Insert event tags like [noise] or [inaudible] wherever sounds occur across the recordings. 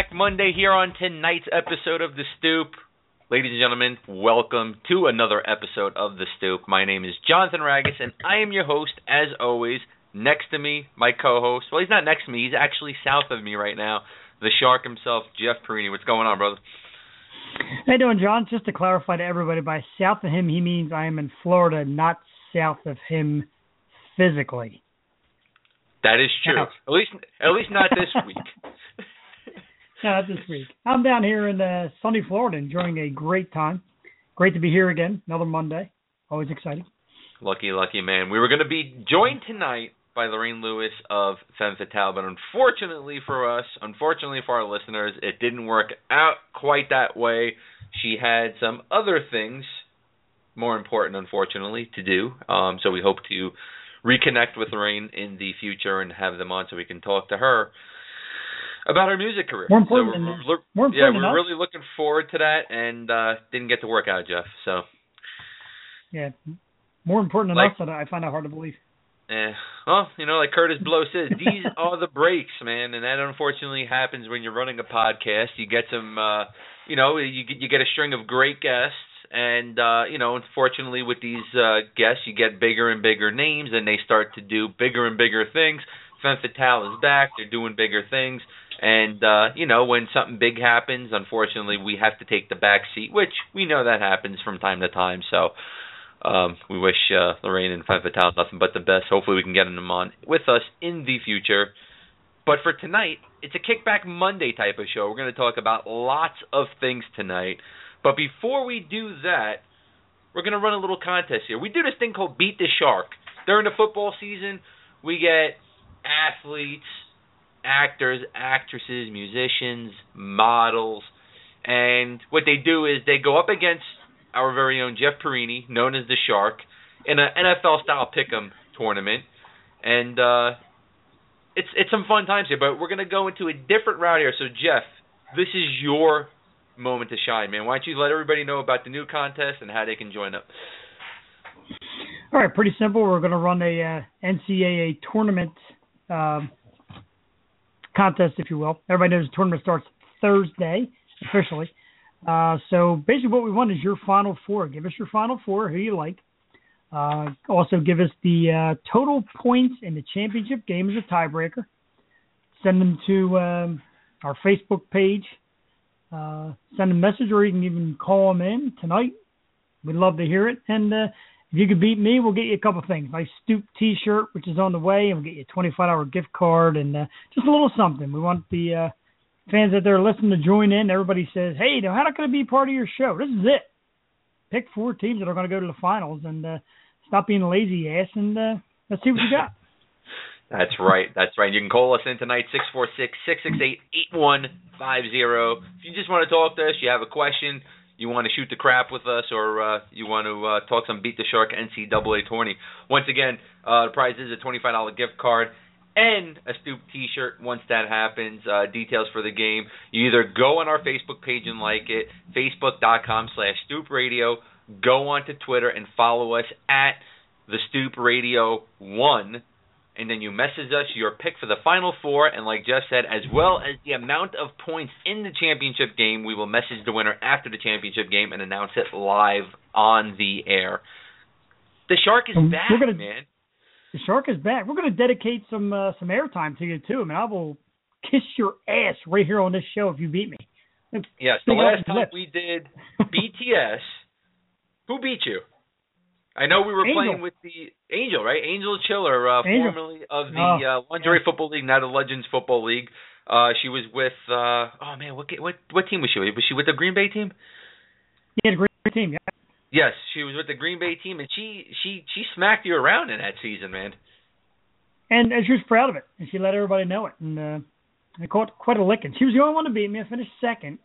Kickback Monday here on tonight's episode of The Stoop. Ladies and gentlemen, welcome to another episode of The Stoop. My name is Jonathan Ragus, and I am your host, as always. Next to me, my co-host. Well, he's not next to me. He's actually south of me right now. The shark himself, Jeff Porrini. What's going on, brother? How you doing, John? Just to clarify to everybody, by south of him, he means I am in Florida, not south of him physically. That is true. At least, at least not this week. [laughs] Not this week. I'm down here in uh, sunny Florida, enjoying a great time. Great to be here again, another Monday. Always exciting. Lucky, lucky man. We were going to be joined tonight by Lorraine Lewis of Femme Fatale, but unfortunately for us, unfortunately for our listeners, it didn't work out quite that way. She had some other things, more important, unfortunately, to do. Um, so we hope to reconnect with Lorraine in the future and have them on so we can talk to her about her music career. More important so we're, we're- More yeah, we're really looking forward to that, and uh, didn't get to work out, Jeff. So Yeah, more important Like- enough that I find it hard to believe. Yeah, well, you know, like Kurtis Blow says, these [laughs] are the breaks, man, and that unfortunately happens when you're running a podcast. You get some, uh, you know, you get you get a string of great guests, and uh, you know, unfortunately with these uh, guests, you get bigger and bigger names, and they start to do bigger and bigger things. Femme Fatale is back; they're doing bigger things, and uh, you know, when something big happens, unfortunately, we have to take the back seat, which we know that happens from time to time. So. Um, we wish uh, Lorraine and Femme Fatale nothing but the best. Hopefully, we can get them on with us in the future. But for tonight, it's a Kickback Monday type of show. We're going to talk about lots of things tonight. But before we do that, we're going to run a little contest here. We do this thing called Beat the Shark. During the football season, we get athletes, actors, actresses, musicians, models, and what they do is they go up against our very own Jeff Porrini, known as the Shark, in an NFL style pick'em tournament, and uh, it's it's some fun times here. But we're gonna go into a different route here. So Jeff, this is your moment to shine, man. Why don't you let everybody know about the new contest and how they can join up? All right, pretty simple. We're going to run a uh, NCAA tournament um, contest, if you will. Everybody knows the tournament starts Thursday officially. Uh, so basically, what we want is your final four. Give us your final four, who you like. Uh, also, give us the uh, total points in the championship game as a tiebreaker. Send them to um, our Facebook page. Uh, send a message, or you can even call them in tonight. We'd love to hear it. And uh, if you could beat me, we'll get you a couple things. My Stoop T-shirt, which is on the way, and we'll get you a twenty-five dollar gift card and uh, just a little something. We want the uh, fans that they're listening to join in. Everybody says, "Hey, now how can I be part of your show?" This is it. Pick four teams that are going to go to the finals, and uh, stop being a lazy ass, and uh, let's see what you got. [laughs] That's right. That's right. You can call us in tonight, six four six six six eight eight one five zero. If you just want to talk to us, you have a question, you want to shoot the crap with us, or uh, you want to uh, talk some Beat the Shark NCAA tourney. Once again, uh, the prize is a $25 gift card and a Stoop T-shirt once that happens. Uh, details for the game. You either go on our Facebook page and like it, facebook.com slash Stoop Radio. Go on to Twitter and follow us at the Stoop Radio 1 and then you message us your pick for the final four, and like Jeff said, as well as the amount of points in the championship game, we will message the winner after the championship game and announce it live on the air. The shark is Um, back, gonna- man. The shark is back. We're going to dedicate some uh, some airtime to you too. I mean, I will kiss your ass right here on this show if you beat me. Yes, the last time lips. we did BTS, who beat you? I know we were Angel. playing with the Angel, right? Angel Chiller, uh, Angel. formerly of the Oh, uh, Lingerie Football League, now the Legends Football League. Uh, she was with uh, oh man, what what what team was she with? Was she with the Green Bay team? He had a Bay team. Yeah. Yes, she was with the Green Bay team, and she she she smacked you around in that season, man. and, and she was proud of it, and she let everybody know it, and uh, I caught quite a licking. She was the only one to beat me. I finished second,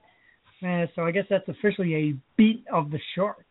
uh, so I guess that's officially a beat of the shark.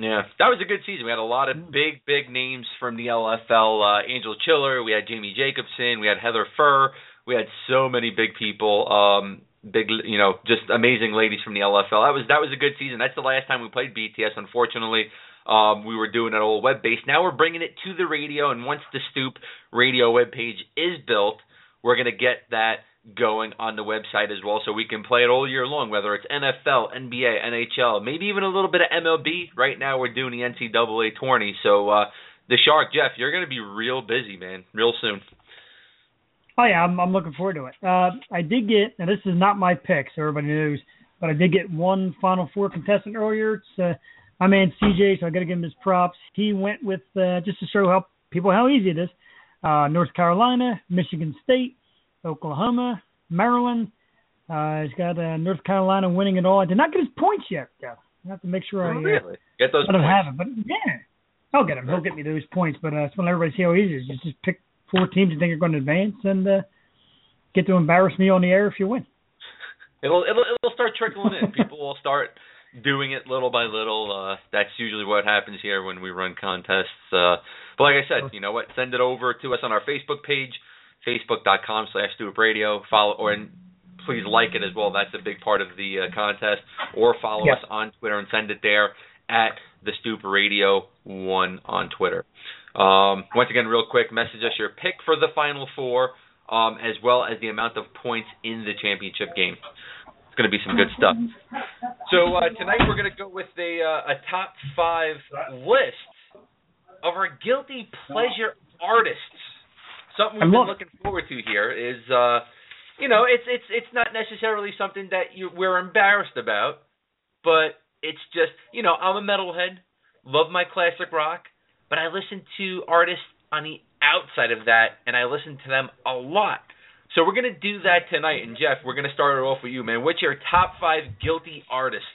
Yeah, that was a good season. We had a lot of big, big names from the LFL. Uh, Angel Chiller, we had Jamie Jacobson, we had Heather Furr, we had so many big people. Um, big, you know, just amazing ladies from the LFL. That was that was a good season. That's the last time we played BTS. Unfortunately, um, we were doing it all web based. Now we're bringing it to the radio, and once the Stoop radio web page is built, we're gonna get that going on the website as well, so we can play it all year long, whether it's NFL, NBA, NHL, maybe even a little bit of MLB. Right now, we're doing the NCAA tourney, so uh, the Shark, Jeff, you're going to be real busy, man, real soon. Oh yeah, I'm, I'm looking forward to it. Uh, I did get, and this is not my pick, so everybody knows, but I did get one Final Four contestant earlier. It's uh, my man CJ, so I got to give him his props. He went with uh, just to show how people how easy it is. Uh, North Carolina, Michigan State, Oklahoma, Maryland. Uh, he's got uh, North Carolina winning it all. I did not get his points yet, though. I have to make sure oh, I uh, get those. Points. him have it, but yeah, I'll get him. He'll get me those points. But uh, I just want everybody see how easy it is. You just pick four teams you think are going to advance and uh, get to embarrass me on the air if you win. [laughs] It'll it'll it'll start trickling in. People will start doing it little by little. Uh, that's usually what happens here when we run contests. Uh, but like I said, you know what? Send it over to us on our Facebook page, facebook.com slash Radio. Follow or and please like it as well. That's a big part of the uh, contest. Or follow Yes. us on Twitter and send it there at the Stoop Radio One on Twitter. Um, once again, real quick, message us your pick for the Final Four, um, as well as the amount of points in the championship game. It's going to be some good stuff. So uh, tonight we're going to go with a uh, a top five list of our guilty pleasure artists. Something we've been looking forward to here is, uh, you know, it's it's it's not necessarily something that you we're embarrassed about, but it's just, you know, I'm a metalhead, love my classic rock, but I listen to artists on the outside of that, and I listen to them a lot. So we're gonna do that tonight, and Jeff, we're gonna start it off with you, man. What's your top five guilty artists?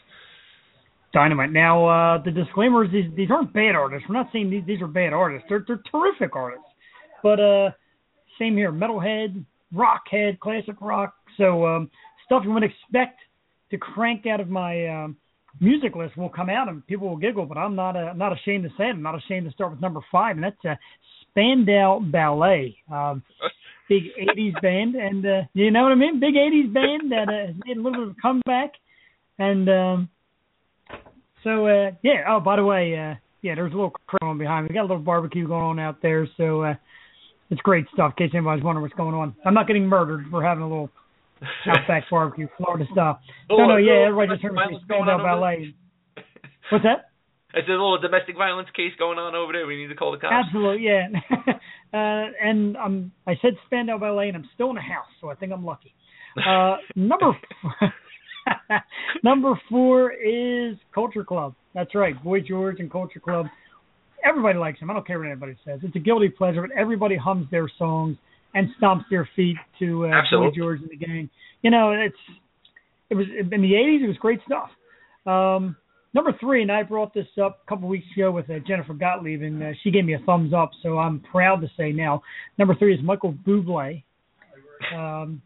Dynamite. Now, uh, the disclaimer is these, these aren't bad artists. We're not saying these, these are bad artists. They're, they're terrific artists. But uh, same here, metalhead, rockhead, classic rock. So um, stuff you wouldn't expect to crank out of my um, music list will come out and people will giggle. But I'm not uh, I'm not ashamed to say it. I'm not ashamed to start with number five, and that's uh, Spandau Ballet. Um, [laughs] big '80s band, and uh, you know what I mean? Big '80s band that uh, has made a little bit of a comeback, and um, so uh, yeah. Oh, by the way, uh, yeah, there's a little crowd behind me. We got a little barbecue going on out there, so uh, it's great stuff. In case anybody's wondering what's going on, I'm not getting murdered. We're having a little outback [laughs] barbecue, Florida style. Oh, no, no, yeah, everybody just heard me say Spandau on Ballet. [laughs] What's that? It's a little domestic violence case going on over there. We need to call the cops. Absolutely, yeah. [laughs] uh, and um, I said Spandau Ballet, and I'm still in the house, so I think I'm lucky. Uh, number four, number four is Culture Club. That's right, Boy George and Culture Club. Everybody likes them. I don't care what anybody says. It's a guilty pleasure, but everybody hums their songs and stomps their feet to uh, Boy George and the gang. You know, it's it was in the '80s. It was great stuff. Um, number three, and I brought this up a couple weeks ago with uh, Jennifer Gottlieb, and uh, she gave me a thumbs up, so I'm proud to say now. Number three is Michael Bublé. Um,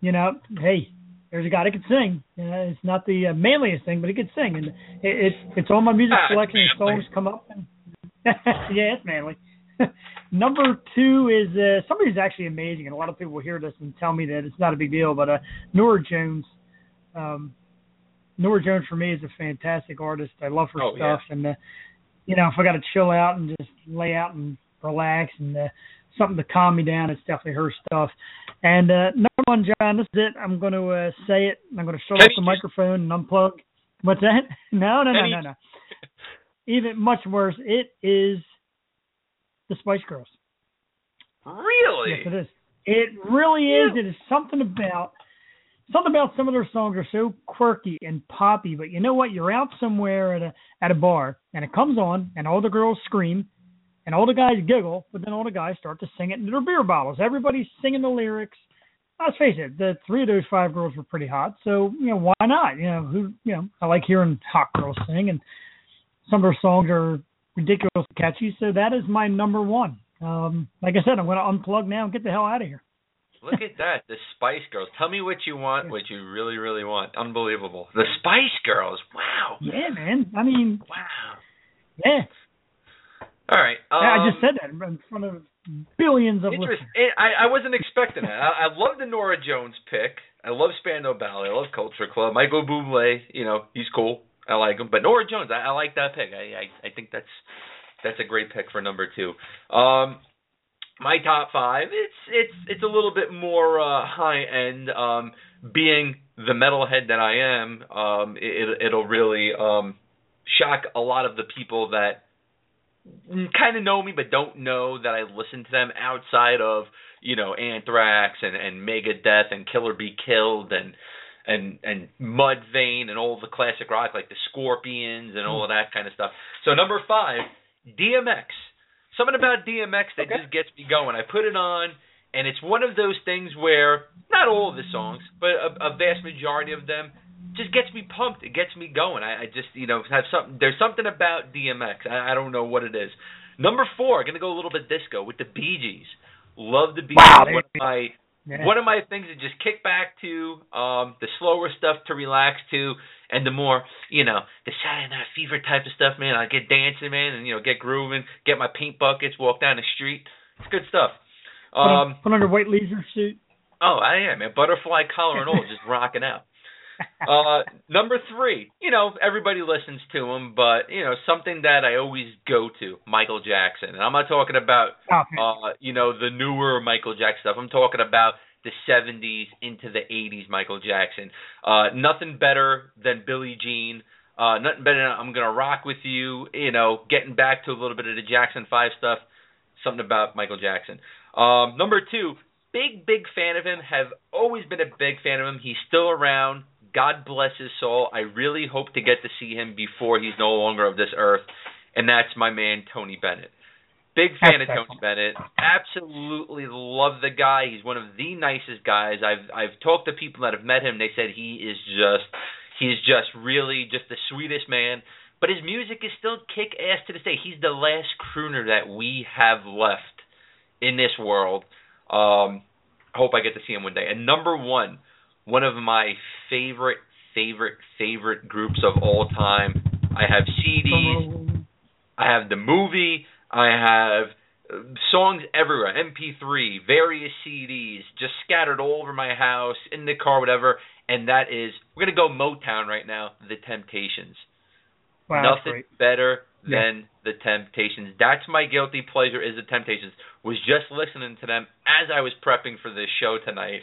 you know, hey, there's a guy that can sing. You know, it's not the uh, manliest thing, but he can sing, and it, it's it's on my music Ah, selection. and songs come up, and yeah, it's manly. Number two is uh, somebody who's actually amazing, and a lot of people will hear this and tell me that it's not a big deal, but uh, Norah Jones. Um, Norah Jones for me is a fantastic artist. I love her Oh, stuff, and uh, you know, if I got to chill out and just lay out and relax and uh, something to calm me down, it's definitely her stuff. And uh, number one, John, this is it. I'm going to uh, say it. I'm going to shut off the microphone and unplug. What's that? [laughs] No, no, no, no, no. Even much worse, it is the Spice Girls. Really? Yes, it is. It really is. It is something about something about some of their songs are so quirky and poppy. But you know what? You're out somewhere at a at a bar and it comes on, and all the girls scream, and all the guys giggle, but then all the guys start to sing it into their beer bottles. Everybody's singing the lyrics. Let's face it, the three of those five girls were pretty hot, so you know why not? You know who? You know I like hearing hot girls sing, and some of her songs are ridiculously catchy. So that is my number one. Um, like I said, I'm going to unplug now and get the hell out of here. Look at that, the Spice Girls. Tell me what you want, what you really, really want. Unbelievable. The Spice Girls. Wow. Yeah, man. I mean, Wow. yeah. All right. Um, yeah I just said that in front of billions of listeners. I, I wasn't expecting that. I, I love the Norah Jones pick. I love Spandau Ballet. I love Culture Club. Michael Bublé, you know, he's cool. I like him. But Norah Jones, I, I like that pick. I, I I think that's that's a great pick for number two. Um, my top five, it's it's it's a little bit more uh, high end. Um, being the metalhead that I am, um, it, it'll really um, shock a lot of the people that kind of know me but don't know that I listen to them outside of you know Anthrax and and Megadeth and Killer Be Killed and and and Mudvayne and all the classic rock like the Scorpions and all of that kind of stuff. So number five, DMX. Something about DMX that Okay. just gets me going. I put it on, and it's one of those things where not all of the songs, but a, a vast majority of them just gets me pumped. It gets me going. I, I just you know have something. There's something about DMX. I, I don't know what it is. Number four, gonna go a little bit disco with the Bee Gees. Love the Bee Wow, Gees. there One of my Yeah. one of my things to just kick back to, um, the slower stuff to relax to, and the more, you know, the Saturday Night Fever type of stuff, man. I get dancing, man, and you know, get grooving, get my paint buckets, walk down the street. It's good stuff. Put on- Um, put on your white leisure suit. oh, I am, man. Butterfly collar and all, just rocking out. [laughs] Uh, number three, you know, everybody listens to him, but you know, something that I always go to, Michael Jackson, and I'm not talking about uh, you know, the newer Michael Jackson stuff. I'm talking about the 70s into the 80s Michael Jackson. Uh, nothing better than Billie Jean. Uh, nothing better than I'm gonna rock with you. You know, getting back to a little bit of the Jackson Five stuff. Something about Michael Jackson. Um, number two, big big fan of him. Have always been a big fan of him. He's still around. God bless his soul. I really hope to get to see him before he's no longer of this earth. And that's my man Tony Bennett. Big fan of That's Tony Bennett. Absolutely love the guy. He's one of the nicest guys. I've I've talked to people that have met him. They said he is just he's just really just the sweetest man. But his music is still kick ass to this day. He's the last crooner that we have left in this world. Um I hope I get to see him one day. And number one, one of my favorite, favorite, favorite groups of all time. I have CDs. I have the movie. I have uh, songs everywhere, MP3, various CDs, just scattered all over my house, in the car, whatever. And that is, we're gonna go Motown right now. The Temptations. Wow, Nothing better Yeah. than the Temptations. That's my guilty pleasure. Is the Temptations. Was just listening to them as I was prepping for this show tonight.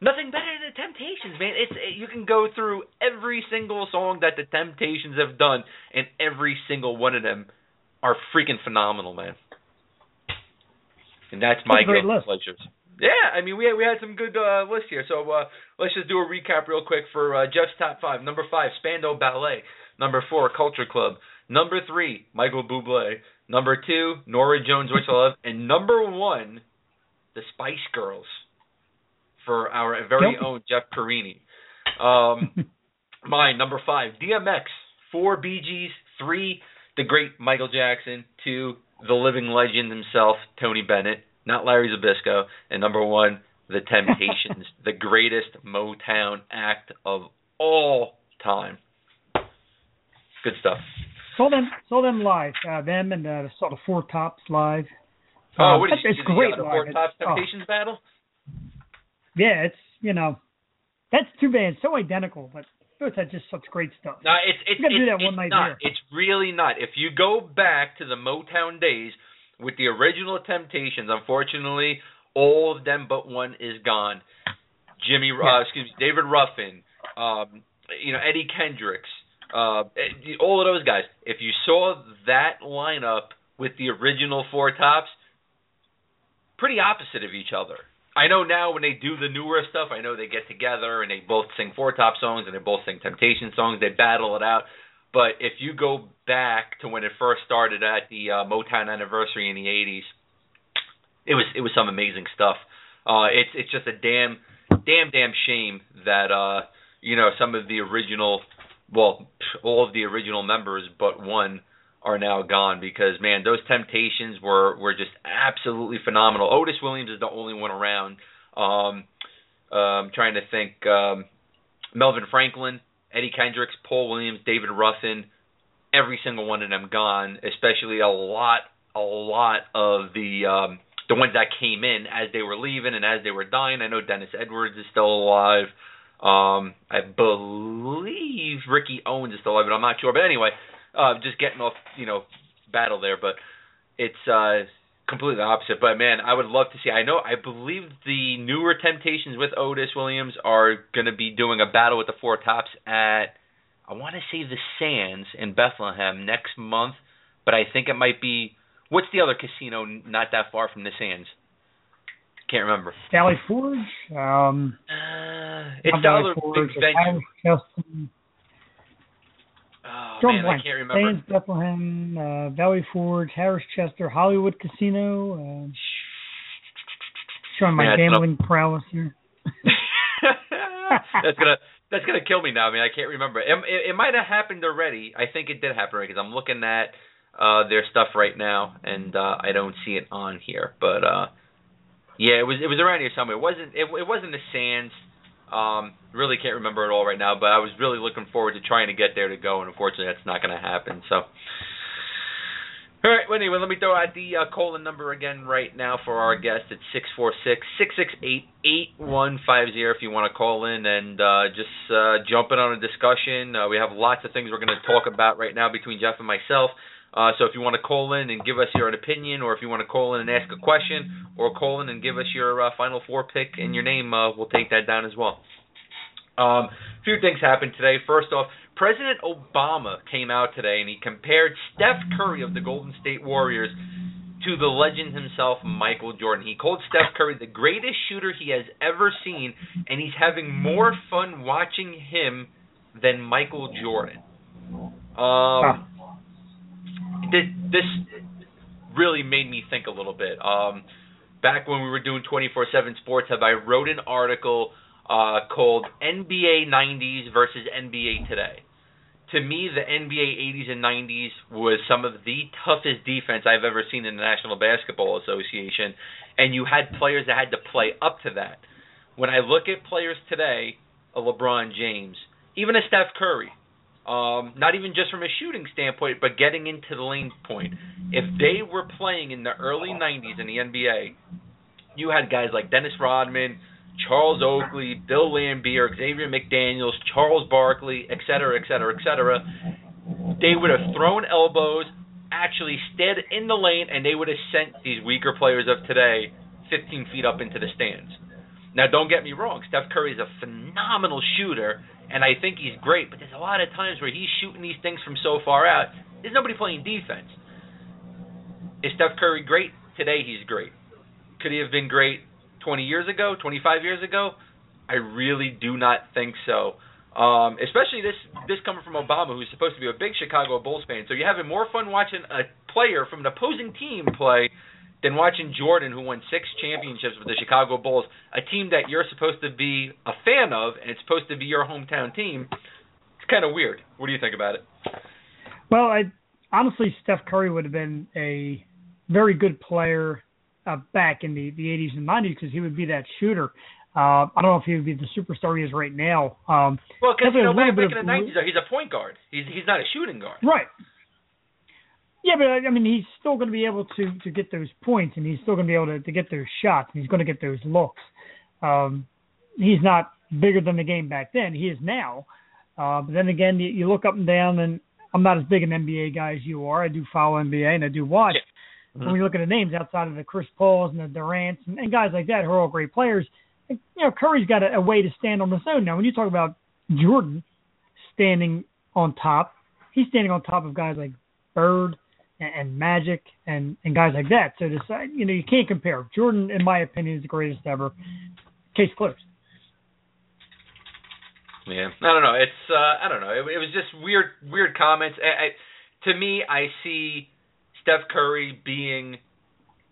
Nothing better than the Temptations, man. It's it, you can go through every single song that the Temptations have done, and every single one of them are freaking phenomenal, man. And that's my great pleasures. Yeah, I mean we had, we had some good uh, lists here. So uh, let's just do a recap real quick for uh, Jeff's top five. Number five, Spandau Ballet. Number four, Culture Club. Number three, Michael Bublé. Number two, Norah Jones, which I love, and number one, the Spice Girls, for our very Yep. own Jeff Porrini. Um, [laughs] mine, number five, DMX. Four, Bee Gees, Three, the great Michael Jackson. Two, the living legend himself, Tony Bennett, not Larry Zabisco. And number one, the Temptations, [laughs] the greatest Motown act of all time. Good stuff. Saw them, saw them live. Uh, them and uh, saw the Four Tops live. Oh, Um, what did you it's see the, great uh, the. Four Tops oh, Temptations battle? Yeah, it's you know, that's two bands so identical, but both had just such great stuff. No, it's it's gotta do it's, that one night not. here. It's really not. If you go back to the Motown days with the original Temptations, unfortunately, all of them but one is gone. Jimmy, uh, excuse me, David Ruffin, um, you know Eddie Kendricks, uh, all of those guys. If you saw that lineup with the original Four Tops, pretty opposite of each other. I know now when they do the newer stuff, I know they get together and they both sing Four Top songs and they both sing Temptation songs. They battle it out. But if you go back to when it first started at the uh, Motown anniversary in the '80s, it was it was some amazing stuff. Uh, it's it's just a damn damn damn shame that uh, you know some of the original, well, all of the original members but one are now gone because man, those Temptations were were just absolutely phenomenal. Otis Williams is the only one around. Um, um, trying to think, um, Melvin Franklin, Eddie Kendricks, Paul Williams, David Ruffin, every single one of them gone. Especially a lot, a lot of the um, the ones that came in as they were leaving and as they were dying. I know Dennis Edwards is still alive. Um, I believe Ricky Owens is still alive, but I'm not sure. But anyway, uh, just getting off, you know, battle there. But it's uh, completely opposite. But man, I would love to see. I know. I believe the newer Temptations with Otis Williams are going to be doing a battle with the Four Tops at. I want to say the Sands in Bethlehem next month, but I think it might be. What's the other casino not that far from the Sands? Can't remember. Valley Forge. Um, uh, it's other Forge, big venue. Oh, man, I can't remember. Sands, Bethlehem, uh, Valley Forge, Harrah's Chester, Hollywood Casino. Uh, [laughs] showing my yeah, gambling prowess here. [laughs] that's gonna [laughs] that's gonna kill me now. I mean, I can't remember. It, it, it might have happened already. I think it did happen because I'm looking at uh their stuff right now, and uh I don't see it on here. But uh yeah, it was it was around here somewhere. It wasn't it, it wasn't the Sands. Um, really can't remember it all right now, but I was really looking forward to trying to get there to go, and unfortunately, that's not going to happen. So, all right. Well, anyway, let me throw out the uh, Colin number again right now for our guest. It's six four six six six eight eight one five zero. If you want to call in and uh, just uh, jump in on a discussion, uh, we have lots of things we're going to talk about right now between Jeff and myself. Uh, so if you want to call in and give us your opinion, or if you want to call in and ask a question, or call in and give us your uh, final four pick and your name, uh, we'll take that down as well. Um, a few things happened today. First off, President Obama came out today and he compared Steph Curry of the Golden State Warriors to the legend himself, Michael Jordan. He called Steph Curry the greatest shooter he has ever seen, and he's having more fun watching him than Michael Jordan. Um, this, this really made me think a little bit. Um, back when we were doing 24/7 Sports Hub, I wrote an article uh, called NBA 90s versus NBA Today. To me, the NBA 80s and 90s was some of the toughest defense I've ever seen in the National Basketball Association, and you had players that had to play up to that. When I look at players today, a LeBron James, even a Steph Curry, um, not even just from a shooting standpoint, but getting into the lane point. If they were playing in the early 90s in the NBA, you had guys like Dennis Rodman, Charles Oakley, Bill Laimbeer, Xavier McDaniels, Charles Barkley, et cetera, et cetera, et cetera. They would have thrown elbows, actually stayed in the lane, and they would have sent these weaker players of today 15 feet up into the stands. Now, don't get me wrong. Steph Curry is a phenomenal shooter, and I think he's great. But there's a lot of times where he's shooting these things from so far out. There's nobody playing defense. Is Steph Curry great? Today he's great. Could he have been great 20 years ago, 25 years ago? I really do not think so. Um, especially this this coming from Obama, who's supposed to be a big Chicago Bulls fan. So you're having more fun watching a player from an opposing team play than watching Jordan, who won six championships with the Chicago Bulls, a team that you're supposed to be a fan of, and it's supposed to be your hometown team. It's kind of weird. What do you think about it? Well, I honestly, Steph Curry would have been a very good player uh, back in the the 80s and 90s because he would be that shooter. Uh, I don't know if he would be the superstar he is right now. Um, well, because you know, back, back in the 90s, he's a point guard. He's he's not a shooting guard. Right. Yeah, but I mean, he's still going to be able to to get those points, and he's still going to be able to, to get those shots, and he's going to get those looks. Um, he's not bigger than the game back then. He is now. Uh, but then again, you, you look up and down, and I'm not as big an NBA guy as you are. I do follow NBA and I do watch. Yeah. Mm-hmm. When you look at the names outside of the Chris Pauls and the Durants and, and guys like that who are all great players, you know, Curry's got a, a way to stand on his own. Now, when you talk about Jordan standing on top, he's standing on top of guys like Bird, and, Magic and and guys like that. So this, you know, you can't compare. Jordan, in my opinion, is the greatest ever. Case closed. Yeah, I don't know. It's uh, I don't know. It, it was just weird, weird comments. I, I, to me, I see Steph Curry being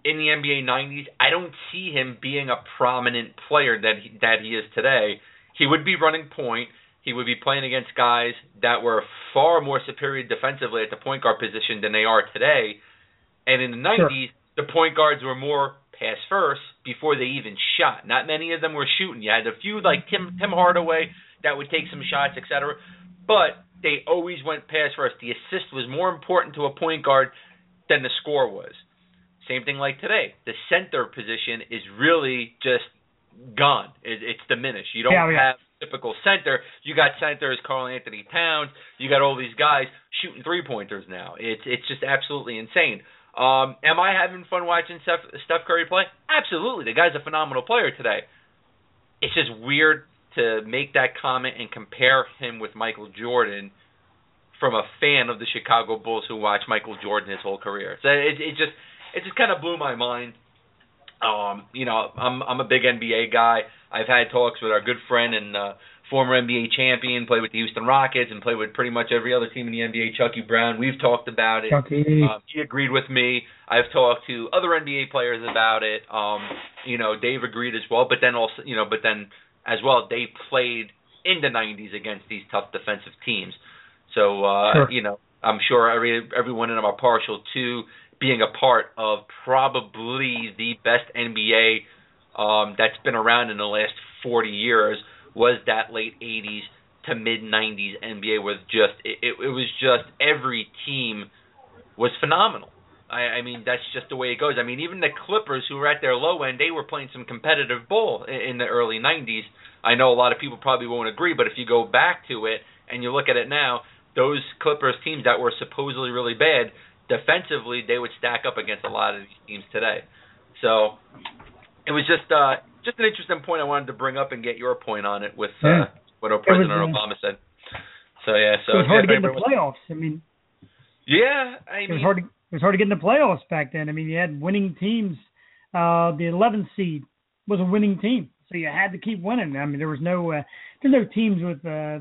in the NBA 90s. I don't see him being a prominent player that he, that he is today. He would be running point he would be playing against guys that were far more superior defensively at the point guard position than they are today. And in the 90s, sure. the point guards were more pass first before they even shot. Not many of them were shooting. You had a few like Tim Tim Hardaway that would take some shots, etc. But they always went pass first. The assist was more important to a point guard than the score was. Same thing like today. The center position is really just gone. It, it's diminished. You don't yeah, have typical center. You got centers, Karl-Anthony Towns. You got all these guys shooting three pointers now. It's it's just absolutely insane. Um, am I having fun watching Steph, Steph Curry play? Absolutely. The guy's a phenomenal player today. It's just weird to make that comment and compare him with Michael Jordan from a fan of the Chicago Bulls who watched Michael Jordan his whole career. So it, it just it just kind of blew my mind. Um, you know, I'm I'm a big NBA guy. I've had talks with our good friend and uh, former NBA champion, played with the Houston Rockets, and played with pretty much every other team in the NBA. Chucky Brown. We've talked about it. Chucky. Um, he agreed with me. I've talked to other NBA players about it. Um, you know, Dave agreed as well. But then also, you know, but then as well, they played in the 90s against these tough defensive teams. So uh, sure. you know, I'm sure every everyone in them are partial to being a part of probably the best NBA um, that's been around in the last 40 years was that late 80s to mid 90s NBA was just it, it, was just every team was phenomenal. I, I mean that's just the way it goes. I mean even the Clippers who were at their low end they were playing some competitive ball in, in the early 90s. I know a lot of people probably won't agree, but if you go back to it and you look at it now, those Clippers teams that were supposedly really bad defensively they would stack up against a lot of these teams today. So it was just uh just an interesting point I wanted to bring up and get your point on it with uh, yeah. what President was, Obama said. So yeah, so it was hard to get in the playoffs. I mean, yeah, I it mean, was hard. To, it was hard to get in the playoffs back then. I mean, you had winning teams. Uh, the 11th seed was a winning team, so you had to keep winning. I mean, there was no uh, there's no teams with uh,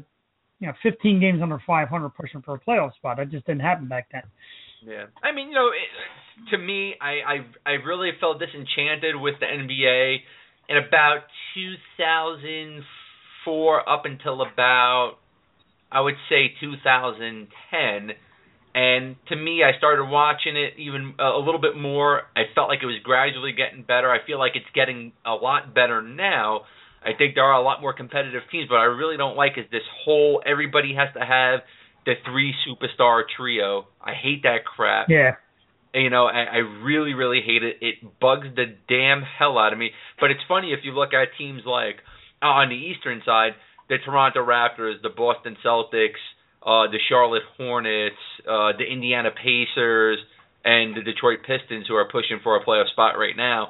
you know 15 games under 500 pushing for a playoff spot. It just didn't happen back then. Yeah, I mean, you know, it, to me, I I I really felt disenchanted with the NBA in about 2004 up until about I would say 2010. And to me, I started watching it even a little bit more. I felt like it was gradually getting better. I feel like it's getting a lot better now. I think there are a lot more competitive teams, but I really don't like is this whole everybody has to have the three superstar trio. I hate that crap. Yeah. You know, I, I really, really hate it. It bugs the damn hell out of me. But it's funny if you look at teams like uh, on the Eastern side, the Toronto Raptors, the Boston Celtics, uh, the Charlotte Hornets, uh, the Indiana Pacers, and the Detroit Pistons, who are pushing for a playoff spot right now.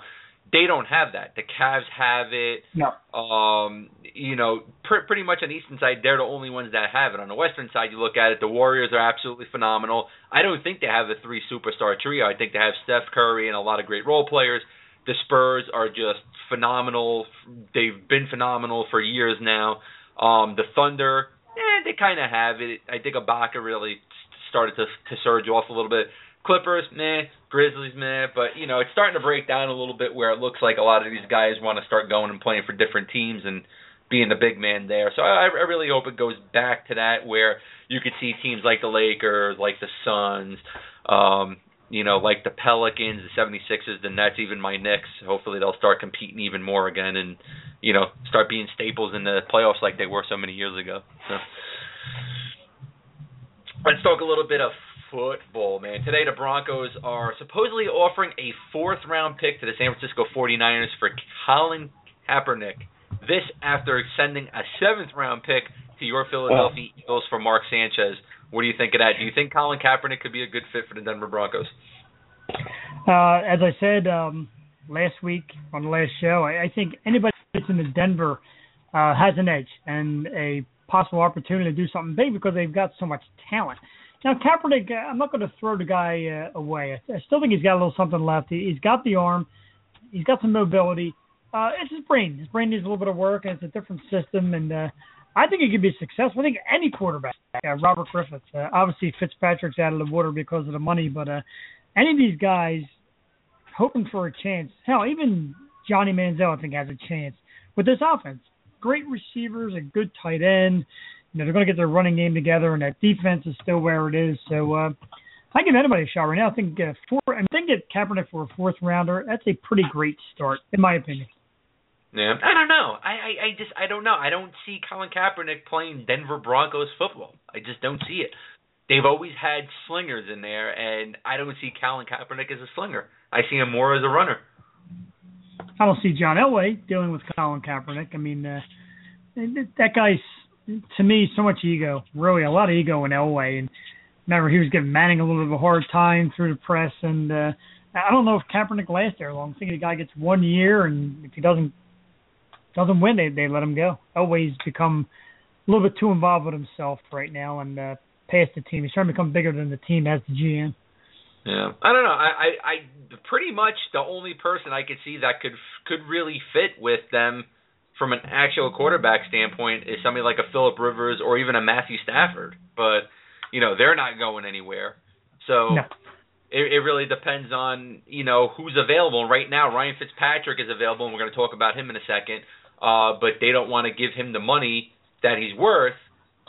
They don't have that. The Cavs have it. No. Um, you know, pr- pretty much on the Eastern side, they're the only ones that have it. On the Western side, you look at it, the Warriors are absolutely phenomenal. I don't think they have a three superstar trio. I think they have Steph Curry and a lot of great role players. The Spurs are just phenomenal. They've been phenomenal for years now. Um, the Thunder, eh, they kind of have it. I think Ibaka really started to to surge off a little bit. Clippers, meh. Grizzlies, meh. But you know, it's starting to break down a little bit where it looks like a lot of these guys want to start going and playing for different teams and being the big man there. So I, I really hope it goes back to that where you could see teams like the Lakers, like the Suns, um, you know, like the Pelicans, the 76ers, the Nets, even my Knicks. Hopefully they'll start competing even more again and, you know, start being staples in the playoffs like they were so many years ago. So let's talk a little bit of football, man. Today the Broncos are supposedly offering a fourth round pick to the San Francisco 49ers for Colin Kaepernick. This after sending a seventh round pick to your Philadelphia oh. Eagles for Mark Sanchez. What do you think of that? Do you think Colin Kaepernick could be a good fit for the Denver Broncos? Uh, as I said um, last week on the last show, I, I think anybody that's in the Denver uh, has an edge and a possible opportunity to do something big because they've got so much talent. Now Kaepernick, uh, I'm not going to throw the guy uh, away. I, I still think he's got a little something left. He, he's got the arm, he's got some mobility. Uh, it's his brain. His brain needs a little bit of work, and it's a different system. And uh, I think he could be successful. I think any quarterback, uh, Robert Griffith, uh, obviously Fitzpatrick's out of the water because of the money, but uh, any of these guys hoping for a chance. Hell, even Johnny Manziel, I think, has a chance with this offense. Great receivers, a good tight end. You know, they're going to get their running game together, and that defense is still where it is. So uh, I give anybody a shot right now. I think uh, four. I think get Kaepernick for a fourth rounder. That's a pretty great start, in my opinion. Yeah, I don't know. I, I I just I don't know. I don't see Colin Kaepernick playing Denver Broncos football. I just don't see it. They've always had slingers in there, and I don't see Colin Kaepernick as a slinger. I see him more as a runner. I don't see John Elway dealing with Colin Kaepernick. I mean, uh, that guy's to me so much ego, really a lot of ego in Elway, and remember he was giving Manning a little bit of a hard time through the press, and uh, I don't know if Kaepernick lasts there long. I think the guy gets one year, and if he doesn't doesn't win, they they let him go. Elway's become a little bit too involved with himself right now, and uh, past the team. He's trying to become bigger than the team as the GM. Yeah, I don't know. I, I, I pretty much the only person I could see that could could really fit with them from an actual quarterback standpoint is somebody like a Philip Rivers or even a Matthew Stafford. But you know they're not going anywhere. So no. it, it really depends on you know who's available. Right now, Ryan Fitzpatrick is available, and we're going to talk about him in a second. Uh, but they don't want to give him the money that he's worth.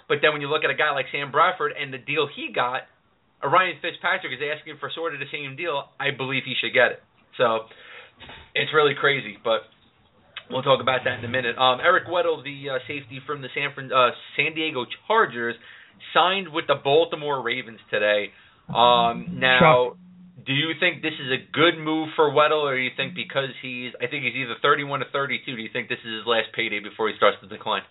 But then when you look at a guy like Sam Bradford and the deal he got, Ryan Fitzpatrick is asking for sort of the same deal. I believe he should get it. So it's really crazy, but we'll talk about that in a minute. Um, Eric Weddle, the uh, safety from the San Fran- uh, San Diego Chargers, signed with the Baltimore Ravens today. Um, now, do you think this is a good move for Weddle, or do you think because he's, I think he's either 31 or 32, do you think this is his last payday before he starts to decline?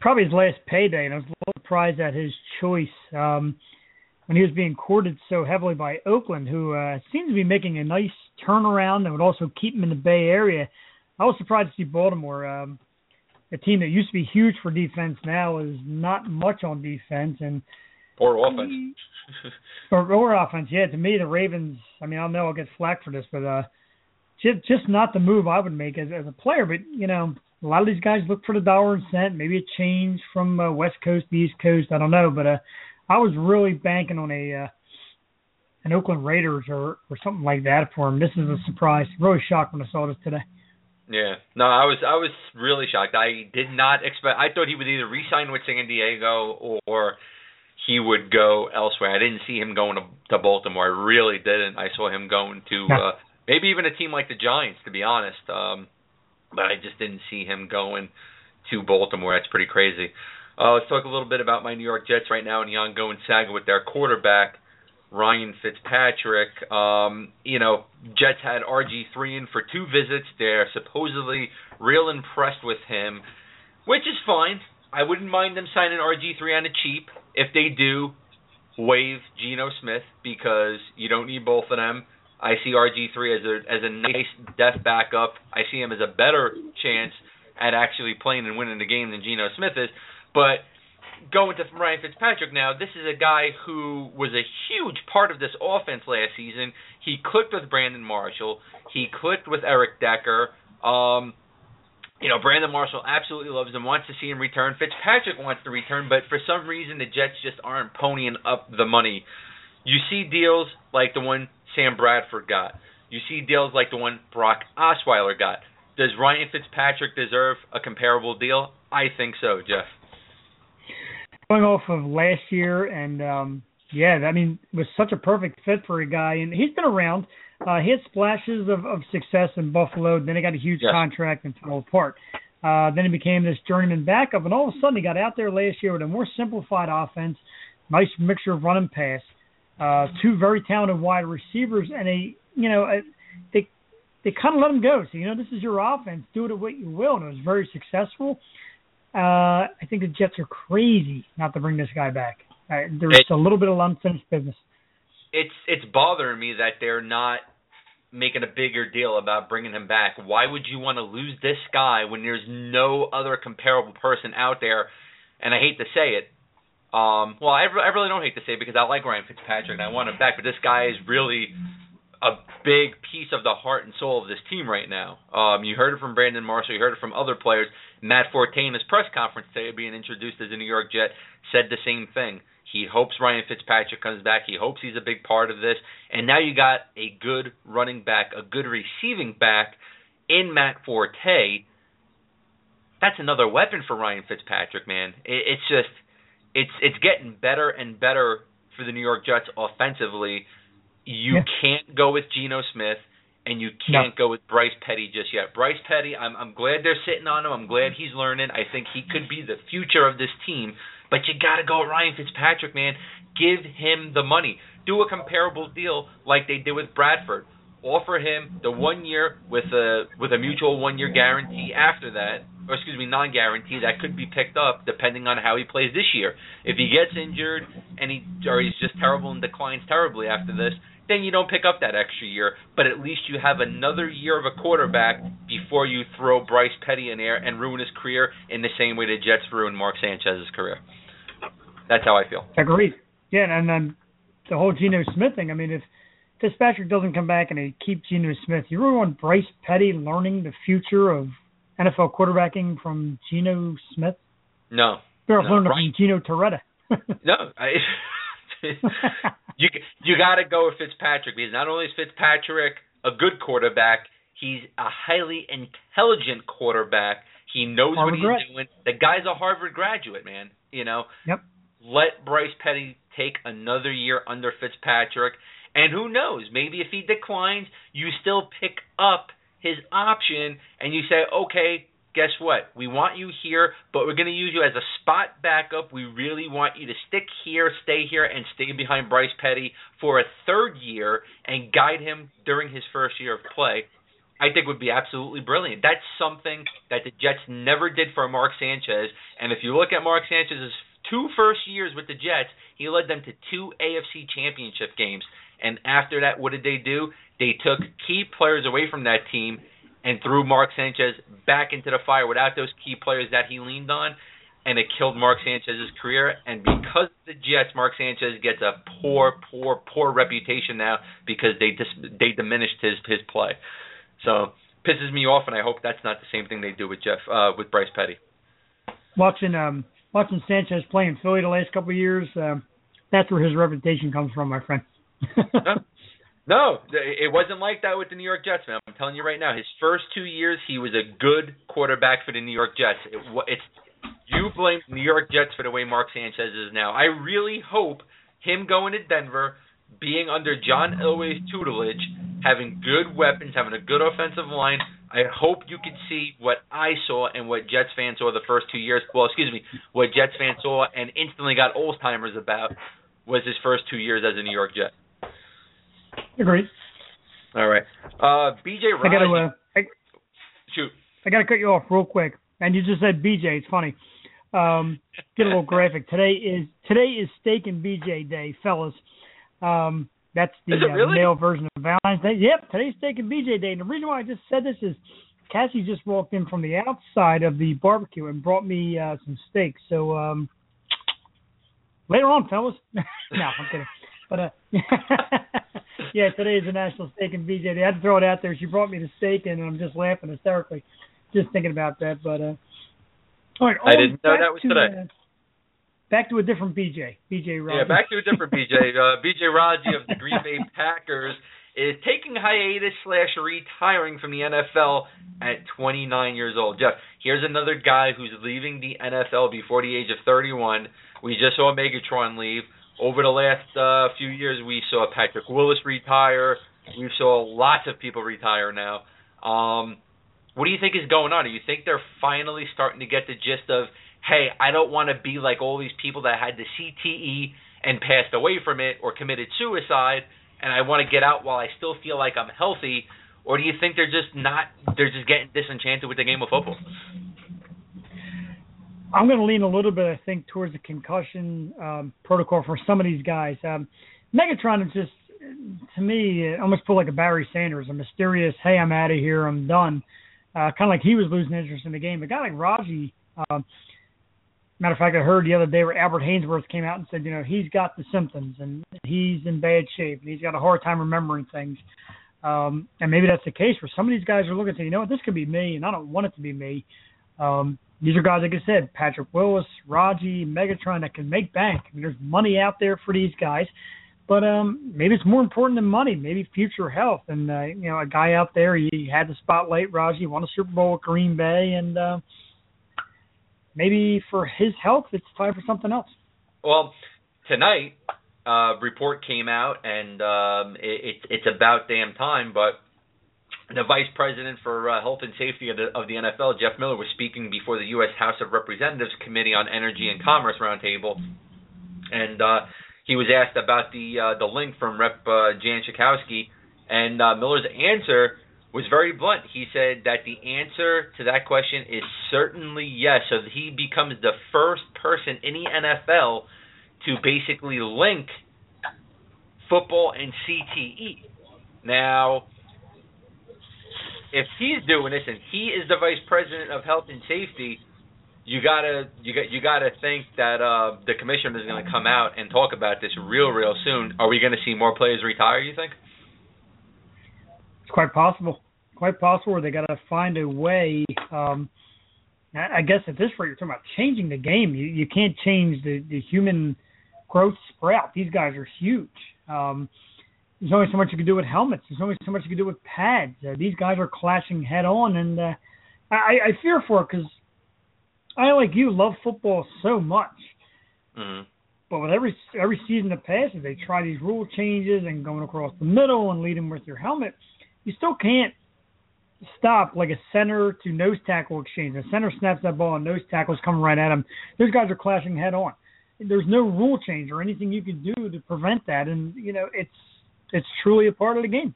Probably his last payday, and I was a little surprised at his choice. Um, when he was being courted so heavily by Oakland, who uh, seems to be making a nice turnaround that would also keep him in the Bay Area. I was surprised to see Baltimore, um, a team that used to be huge for defense, now is not much on defense and or offense. [laughs] or, or offense, yeah. To me, the Ravens. I mean, I know I'll get flack for this, but uh, just just not the move I would make as as a player. But you know, a lot of these guys look for the dollar and cent. Maybe a change from uh, West Coast to East Coast. I don't know, but uh, I was really banking on a uh, an Oakland Raiders or or something like that for him. This is a surprise. Really shocked when I saw this today. Yeah, no, I was I was really shocked. I did not expect. I thought he would either re-sign with San Diego or, or he would go elsewhere. I didn't see him going to, to Baltimore. I really didn't. I saw him going to uh, maybe even a team like the Giants, to be honest. Um, but I just didn't see him going to Baltimore. That's pretty crazy. Uh, let's talk a little bit about my New York Jets right now and the ongoing saga with their quarterback, Ryan Fitzpatrick. Um, you know, Jets had RG3 in for two visits. They're supposedly real impressed with him, which is fine. I wouldn't mind them signing RG3 on the cheap. If they do, waive Geno Smith because you don't need both of them. I see RG3 as a as a nice depth backup. I see him as a better chance at actually playing and winning the game than Geno Smith is. But going to Ryan Fitzpatrick now, this is a guy who was a huge part of this offense last season. He clicked with Brandon Marshall. He clicked with Eric Decker. Um, you know, Brandon Marshall absolutely loves him, wants to see him return. Fitzpatrick wants to return, but for some reason the Jets just aren't ponying up the money. You see deals like the one Sam Bradford got. You see deals like the one Brock Osweiler got. Does Ryan Fitzpatrick deserve a comparable deal? I think so, Jeff going off of last year, and um, yeah, I mean, it was such a perfect fit for a guy, and he's been around. Uh, he had splashes of, of success in Buffalo. Then he got a huge yes. contract and fell apart. Uh, then he became this journeyman backup, and all of a sudden he got out there last year with a more simplified offense, nice mixture of run and pass, uh, two very talented wide receivers, and a you know a, they they kind of let him go. So you know this is your offense, do it what you will, and it was very successful. Uh, I think the Jets are crazy not to bring this guy back. Uh, there's it, a little bit of unfinished business. It's it's bothering me that they're not making a bigger deal about bringing him back. Why would you want to lose this guy when there's no other comparable person out there? And I hate to say it. Um, well, I, I really don't hate to say it because I like Ryan Fitzpatrick and I want him back, but this guy is really a big piece of the heart and soul of this team right now. Um, you heard it from Brandon Marshall, you heard it from other players. Matt Forte in his press conference today, being introduced as a New York Jet, said the same thing. He hopes Ryan Fitzpatrick comes back. He hopes he's a big part of this. And now you got a good running back, a good receiving back in Matt Forte. That's another weapon for Ryan Fitzpatrick, man. It, It's just it's it's getting better and better for the New York Jets offensively. You yeah. can't go with Geno Smith and you can't no. go with Bryce Petty just yet. Bryce Petty, I'm I'm glad they're sitting on him. I'm glad he's learning. I think he could be the future of this team. But you got to go with Ryan Fitzpatrick, man. Give him the money. Do a comparable deal like they did with Bradford. Offer him the one year with a with a mutual one year guarantee after that, or excuse me, non-guarantee that could be picked up depending on how he plays this year. If he gets injured and he or he's just terrible and declines terribly after this, then you don't pick up that extra year. But at least you have another year of a quarterback before you throw Bryce Petty in there and ruin his career in the same way the Jets ruined Mark Sanchez's career. That's how I feel. Agreed. Yeah, and then the whole Geno Smith thing. I mean, if Fitzpatrick doesn't come back and they keep Geno Smith, you really want Bryce Petty learning the future of NFL quarterbacking from Geno Smith? No. They're no, learning from Gino Torretta. [laughs] no, I, [laughs] you you got to go with Fitzpatrick because not only is Fitzpatrick a good quarterback, he's a highly intelligent quarterback. He knows Harvard what he's grad. doing. The guy's a Harvard graduate, man. You know. Yep. Let Bryce Petty take another year under Fitzpatrick, and who knows? Maybe if he declines, you still pick up his option, and you say, okay, guess what? We want you here, but we're going to use you as a spot backup. We really want you to stick here, stay here, and stay behind Bryce Petty for a third year and guide him during his first year of play. I think would be absolutely brilliant. That's something that the Jets never did for Mark Sanchez. And if you look at Mark Sanchez's two first years with the Jets, he led them to two AFC championship games. And after that, what did they do? They took key players away from that team and threw Mark Sanchez back into the fire without those key players that he leaned on, and it killed Mark Sanchez's career. And because of the Jets, Mark Sanchez gets a poor, poor, poor reputation now because they dis- they diminished his his play. So pisses me off, and I hope that's not the same thing they do with Jeff uh, with Bryce Petty. Watching um watching Sanchez play in Philly the last couple of years, um, that's where his reputation comes from, my friend. no, [laughs] no, it wasn't like that with the New York Jets, man. I'm telling you right now, his first two years, he was a good quarterback for the New York Jets. It, it's you blame New York Jets for the way Mark Sanchez is now. I really hope him going to Denver, being under John Elway's tutelage, having good weapons, having a good offensive line. I hope you can see what I saw and what Jets fans saw the first two years. Well, excuse me, what Jets fans saw and instantly got Alzheimer's about was his first two years as a New York Jet. Agreed. All right. Uh, BJ I gotta, uh, I, Shoot. I gotta cut you off real quick. And you just said BJ. It's funny. Um, get a little [laughs] graphic. Today is today is Steak and BJ Day, fellas. Um, that's the uh, really? male version of Valentine's Day. Yep, today's Steak and BJ Day. And the reason why I just said this is Cassie just walked in from the outside of the barbecue and brought me uh, some steak. So um, later on, fellas. [laughs] no, I'm kidding. But uh, [laughs] yeah, today is the National Steak and BJ Day. I had to throw it out there. She brought me the steak, and I'm just laughing hysterically just thinking about that. But uh, all right, I didn't know back that was to, today. Uh, back to a different BJ, BJ Rogers. Yeah, back to a different BJ. Uh, BJ Raji of the Green Bay [laughs] Packers is taking hiatus slash retiring from the NFL at 29 years old. Jeff, here's another guy who's leaving the NFL before the age of 31. We just saw Megatron leave. Over the last uh, few years, we saw Patrick Willis retire. We saw lots of people retire now. Um, what do you think is going on? Do you think they're finally starting to get the gist of, hey, I don't want to be like all these people that had the CTE and passed away from it or committed suicide, and I want to get out while I still feel like I'm healthy? Or do you think they're just not? They're just getting disenchanted with the game of football? I'm going to lean a little bit, I think, towards the concussion um, protocol for some of these guys. Um, Megatron is just, to me, almost feel like a Barry Sanders, a mysterious, hey, I'm out of here, I'm done. Uh, kind of like he was losing interest in the game. A guy like Raji, um, matter of fact, I heard the other day where Albert Haynesworth came out and said, you know, he's got the symptoms and he's in bad shape and he's got a hard time remembering things. Um, and maybe that's the case where some of these guys are looking to, you know what, this could be me, and I don't want it to be me. Um, these are guys, like I said, Patrick Willis, Raji, Megatron that can make bank. I mean, there's money out there for these guys, but um, maybe it's more important than money. Maybe future health. And uh, you know, a guy out there, he had the spotlight. Raji won a Super Bowl with Green Bay, and uh, maybe for his health, it's time for something else. Well, tonight, uh, report came out, and um, it, it, it's about damn time, but the vice president for uh, health and safety of the, of the NFL, Jeff Miller, was speaking before the U.S. House of Representatives Committee on Energy and Commerce Roundtable, and uh, he was asked about the uh, the link from Rep. Uh, Jan Schakowsky, and uh, Miller's answer was very blunt. He said that the answer to that question is certainly yes. So he becomes the first person in the NFL to basically link football and CTE. Now, if he's doing this and he is the vice president of health and safety, you gotta you got you gotta think that uh, the commissioner is to come out and talk about this real real soon. Are we to see more players retire? You think? It's quite possible quite possible they got to find a way. Um, I guess at this rate, you're talking about changing the game. You you can't change the the human growth sprout. These guys are huge. Um, there's only so much you can do with helmets. There's only so much you can do with pads. Uh, these guys are clashing head on, and uh, I, I fear for it because I, like you, love football so much. Mm-hmm. But with every every season that passes, they try these rule changes and going across the middle and leading with your helmet. You still can't stop like a center to nose tackle exchange. The center snaps that ball and nose tackles coming right at him. Those guys are clashing head on. There's no rule change or anything you can do to prevent that, and you know it's it's truly a part of the game.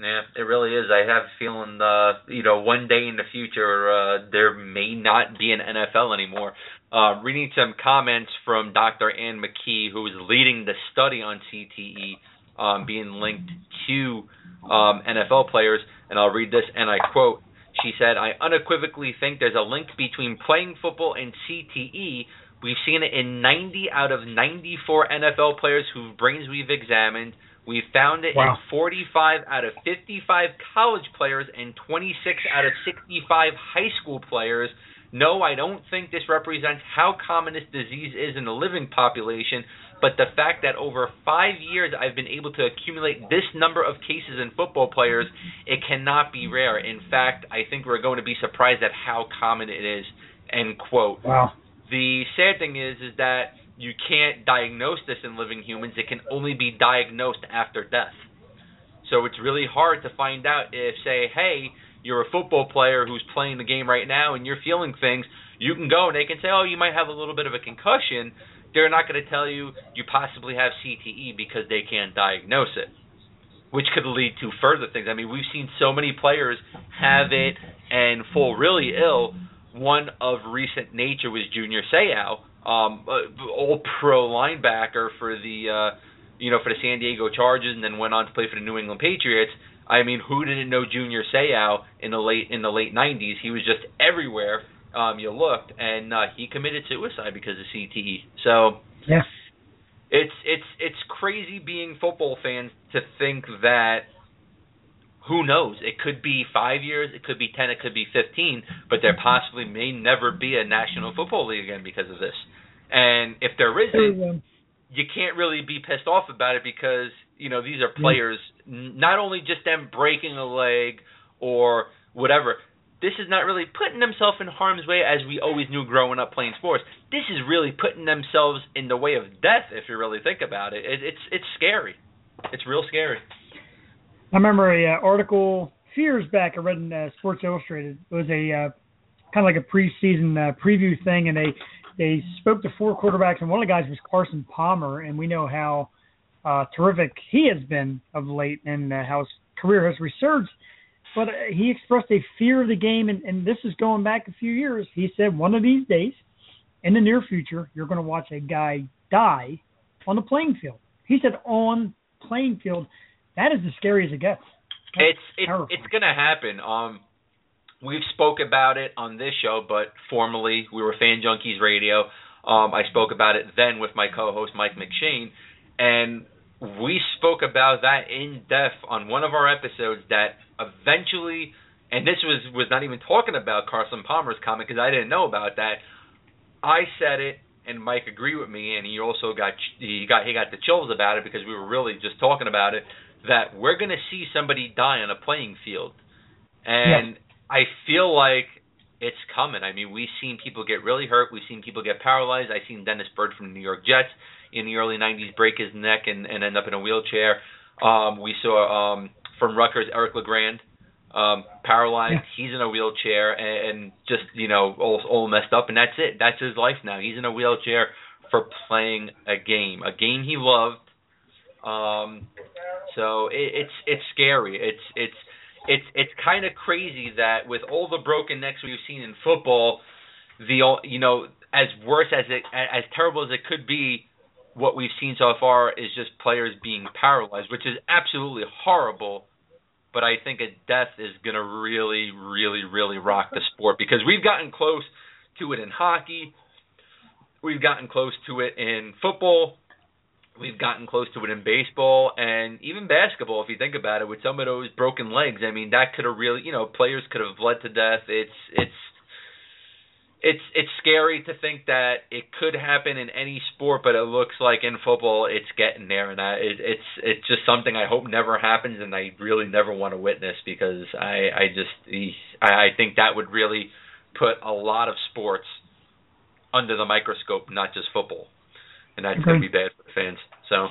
Yeah, it really is. I have a feeling, uh, you know, one day in the future, uh, there may not be an NFL anymore. Uh, reading some comments from Dr. Ann McKee, who is leading the study on CTE um, being linked to um, NFL players and I'll read this and I quote. She said, I unequivocally think there's a link between playing football and CTE. We've seen it in 90 out of 94 NFL players whose brains we've examined. We've found it wow. in 45 out of 55 college players and 26 out of 65 high school players. No, I don't think this represents how common this disease is in the living population, but the fact that over five years I've been able to accumulate this number of cases in football players, it cannot be rare. In fact, I think we're going to be surprised at how common it is. End quote. Wow. The sad thing is, is that you can't diagnose this in living humans. It can only be diagnosed after death. So it's really hard to find out if, say, hey, you're a football player who's playing the game right now and you're feeling things. You can go and they can say, oh, you might have a little bit of a concussion they're not going to tell you you possibly have CTE because they can't diagnose it, which could lead to further things. I mean, we've seen so many players have it and fall really ill. One of recent nature was Junior Seau, um, all pro linebacker for the uh, you know for the San Diego Chargers, and then went on to play for the New England Patriots. I mean, who didn't know Junior Seau in the late in the late '90s? He was just everywhere um, you looked, and uh, he committed suicide because of CTE. So yeah, it's it's it's crazy being football fans to think that who knows? It could be five years, it could be ten, it could be fifteen, but there possibly may never be a National Football League again because of this. And if there isn't, you can't really be pissed off about it because you know these are players, not only just them breaking a leg or whatever this is not really putting themselves in harm's way as we always knew growing up playing sports. This is really putting themselves in the way of death if you really think about it. it it's it's scary. It's real scary. I remember a uh, article years back I read in uh, Sports Illustrated. It was a uh, kind of like a preseason uh, preview thing, and they they spoke to four quarterbacks, and one of the guys was Carson Palmer, and we know how uh, terrific he has been of late, and uh, how his career has resurged but uh, he expressed a fear of the game, and, and this is going back a few years. He said, one of these days, in the near future, you're going to watch a guy die on the playing field. He said, on playing field. That is as scary as it gets. That's it's it's it's going to happen. Um, we've spoke about it on this show, but formerly we were Fan Junkies Radio. Um, I spoke about it then with my co-host Mike McShane, and we spoke about that in depth on one of our episodes. That eventually, and this was was not even talking about Carson Palmer's comment because I didn't know about that. I said it, and Mike agreed with me, and he also got he got he got the chills about it because we were really just talking about it. That we're going to see somebody die on a playing field, and I feel like it's coming. I mean, we've seen people get really hurt. We've seen people get paralyzed. I've seen Dennis Byrd from the New York Jets in the early '90s break his neck and, and end up in a wheelchair. Um, we saw um, from Rutgers, Eric LeGrand, um, paralyzed. Yeah. He's in a wheelchair and, and just you know all, all messed up, and that's it. That's his life now. He's in a wheelchair for playing a game, a game he loved. Um, so it, it's it's scary. It's it's it's it's kind of crazy that with all the broken necks we've seen in football, the you know as worse as it as terrible as it could be, what we've seen so far is just players being paralyzed, which is absolutely horrible. But I think a death is going to really, really, really rock the sport because we've gotten close to it in hockey. We've gotten close to it in football. We've gotten close to it in baseball and even basketball. If you think about it, with some of those broken legs, I mean, that could have really, you know, players could have bled to death. It's it's it's it's scary to think that it could happen in any sport, but it looks like in football it's getting there, and I, it, it's it's just something I hope never happens, and I really never want to witness because I I just I, I think that would really put a lot of sports under the microscope, not just football, and that's going to be bad for the fans. So.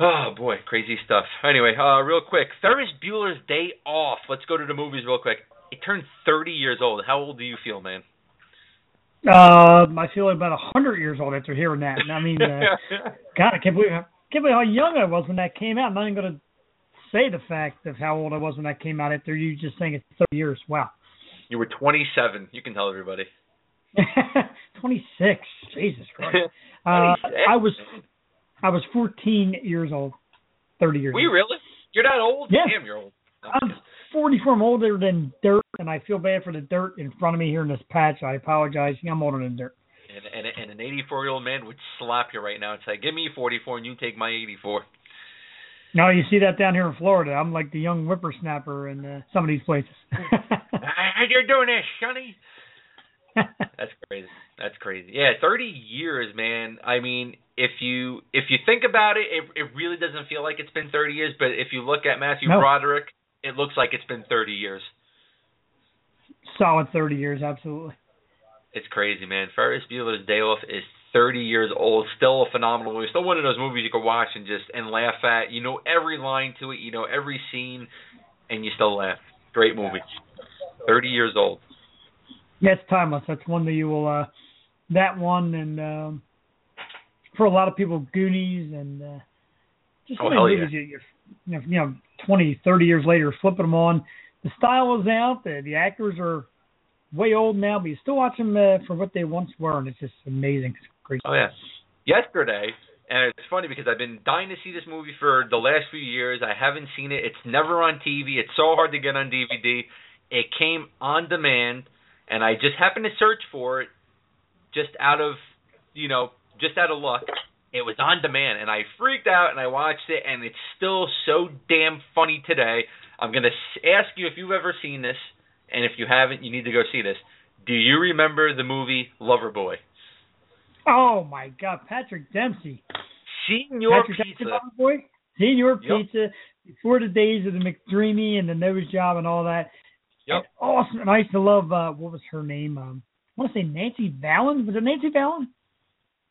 Oh boy, crazy stuff. Anyway, uh, real quick, Ferris Bueller's Day Off. Let's go to the movies real quick. He turned 30 years old. How old do you feel, man? Uh, I feel about a hundred years old after hearing that. I mean, uh, [laughs] God, I can't believe can't believe how young I was when that came out. I'm not even going to say the fact of how old I was when that came out after you just saying it's 30 years. Wow. You were 27. You can tell everybody. [laughs] 26. Jesus Christ. [laughs] Uh, I was I was 14 years old. 30 years. You really? You're not old? Yeah. Damn, you're old. I'm 44. I'm older than dirt, and I feel bad for the dirt in front of me here in this patch. I apologize. I'm older than dirt. And, and, and an 84 year old man would slap you right now and say, "Give me 44, and you take my 84." No, you see that down here in Florida. I'm like the young whippersnapper in uh, some of these places. [laughs] How you doing this, Sonny? [laughs] That's crazy. That's crazy. Yeah, 30 years, man. I mean, if you if you think about it, it it really doesn't feel like it's been 30 years. But if you look at Matthew No. Broderick, it looks like it's been 30 years. Solid 30 years, absolutely. It's crazy, man. Ferris Bueller's Day Off is 30 years old, still a phenomenal movie. Still one of those movies you can watch and just and laugh at. You know every line to it, you know every scene, and you still laugh. Great movie. 30 years old. Yeah, it's timeless. That's one that you will. uh That one and um for a lot of people, Goonies and uh just Oh, one hell of the yeah. movies you, you, you you know, 20, 30 years later, flipping them on. The style is out. The the actors are way old now, but you still watch them uh, for what they once were, and it's just amazing. It's great. Oh yeah. Yesterday, and it's funny because I've been dying to see this movie for the last few years. I haven't seen it. It's never on TV. It's so hard to get on DVD. It came on demand, and I just happened to search for it, just out of, you know, just out of luck. It was on demand, and I freaked out, and I watched it, and it's still so damn funny today. I'm gonna ask you if you've ever seen this, and if you haven't, you need to go see this. Do you remember the movie Loverboy? Oh my God, Patrick Dempsey. Senior Patrick Pizza. Dempsey, boy. Senior Yep. Pizza. Before the days of the McDreamy and the nose job and all that. Yep. Awesome. And I used to love uh what was her name? Um I want to say Nancy Valen. Was it Nancy Valen?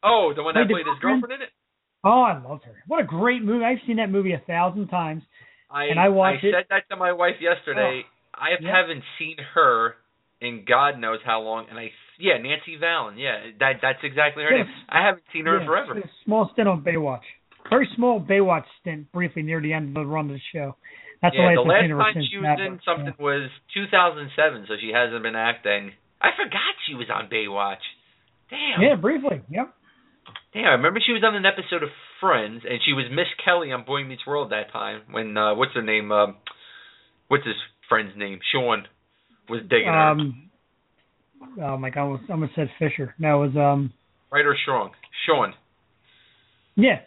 Oh, the one that Played played his girlfriend? in it. Oh, I loved her. What a great movie. I've seen that movie a thousand times. I And I watched it. said that to my wife yesterday. Oh, I Yeah. haven't seen her in God knows how long, and I yeah Nancy Valen. Yeah, that that's exactly her Yes. name. I haven't seen her Yeah, forever. a small stint on Baywatch. Very small Baywatch stint briefly near the end of the run of the show. That's yeah, the the last I've last seen her time she was in something was 2007, so she hasn't been acting. I forgot she was on Baywatch. Damn. Yeah, briefly. Yep. Damn, I remember she was on an episode of Friends, and she was Miss Kelly on Boy Meets World that time. When uh what's her name? Um, what's his friend's name? Sean was digging her. Um oh my god, I almost, almost said Fisher. No, it was um Right or strong? Sean. yeah,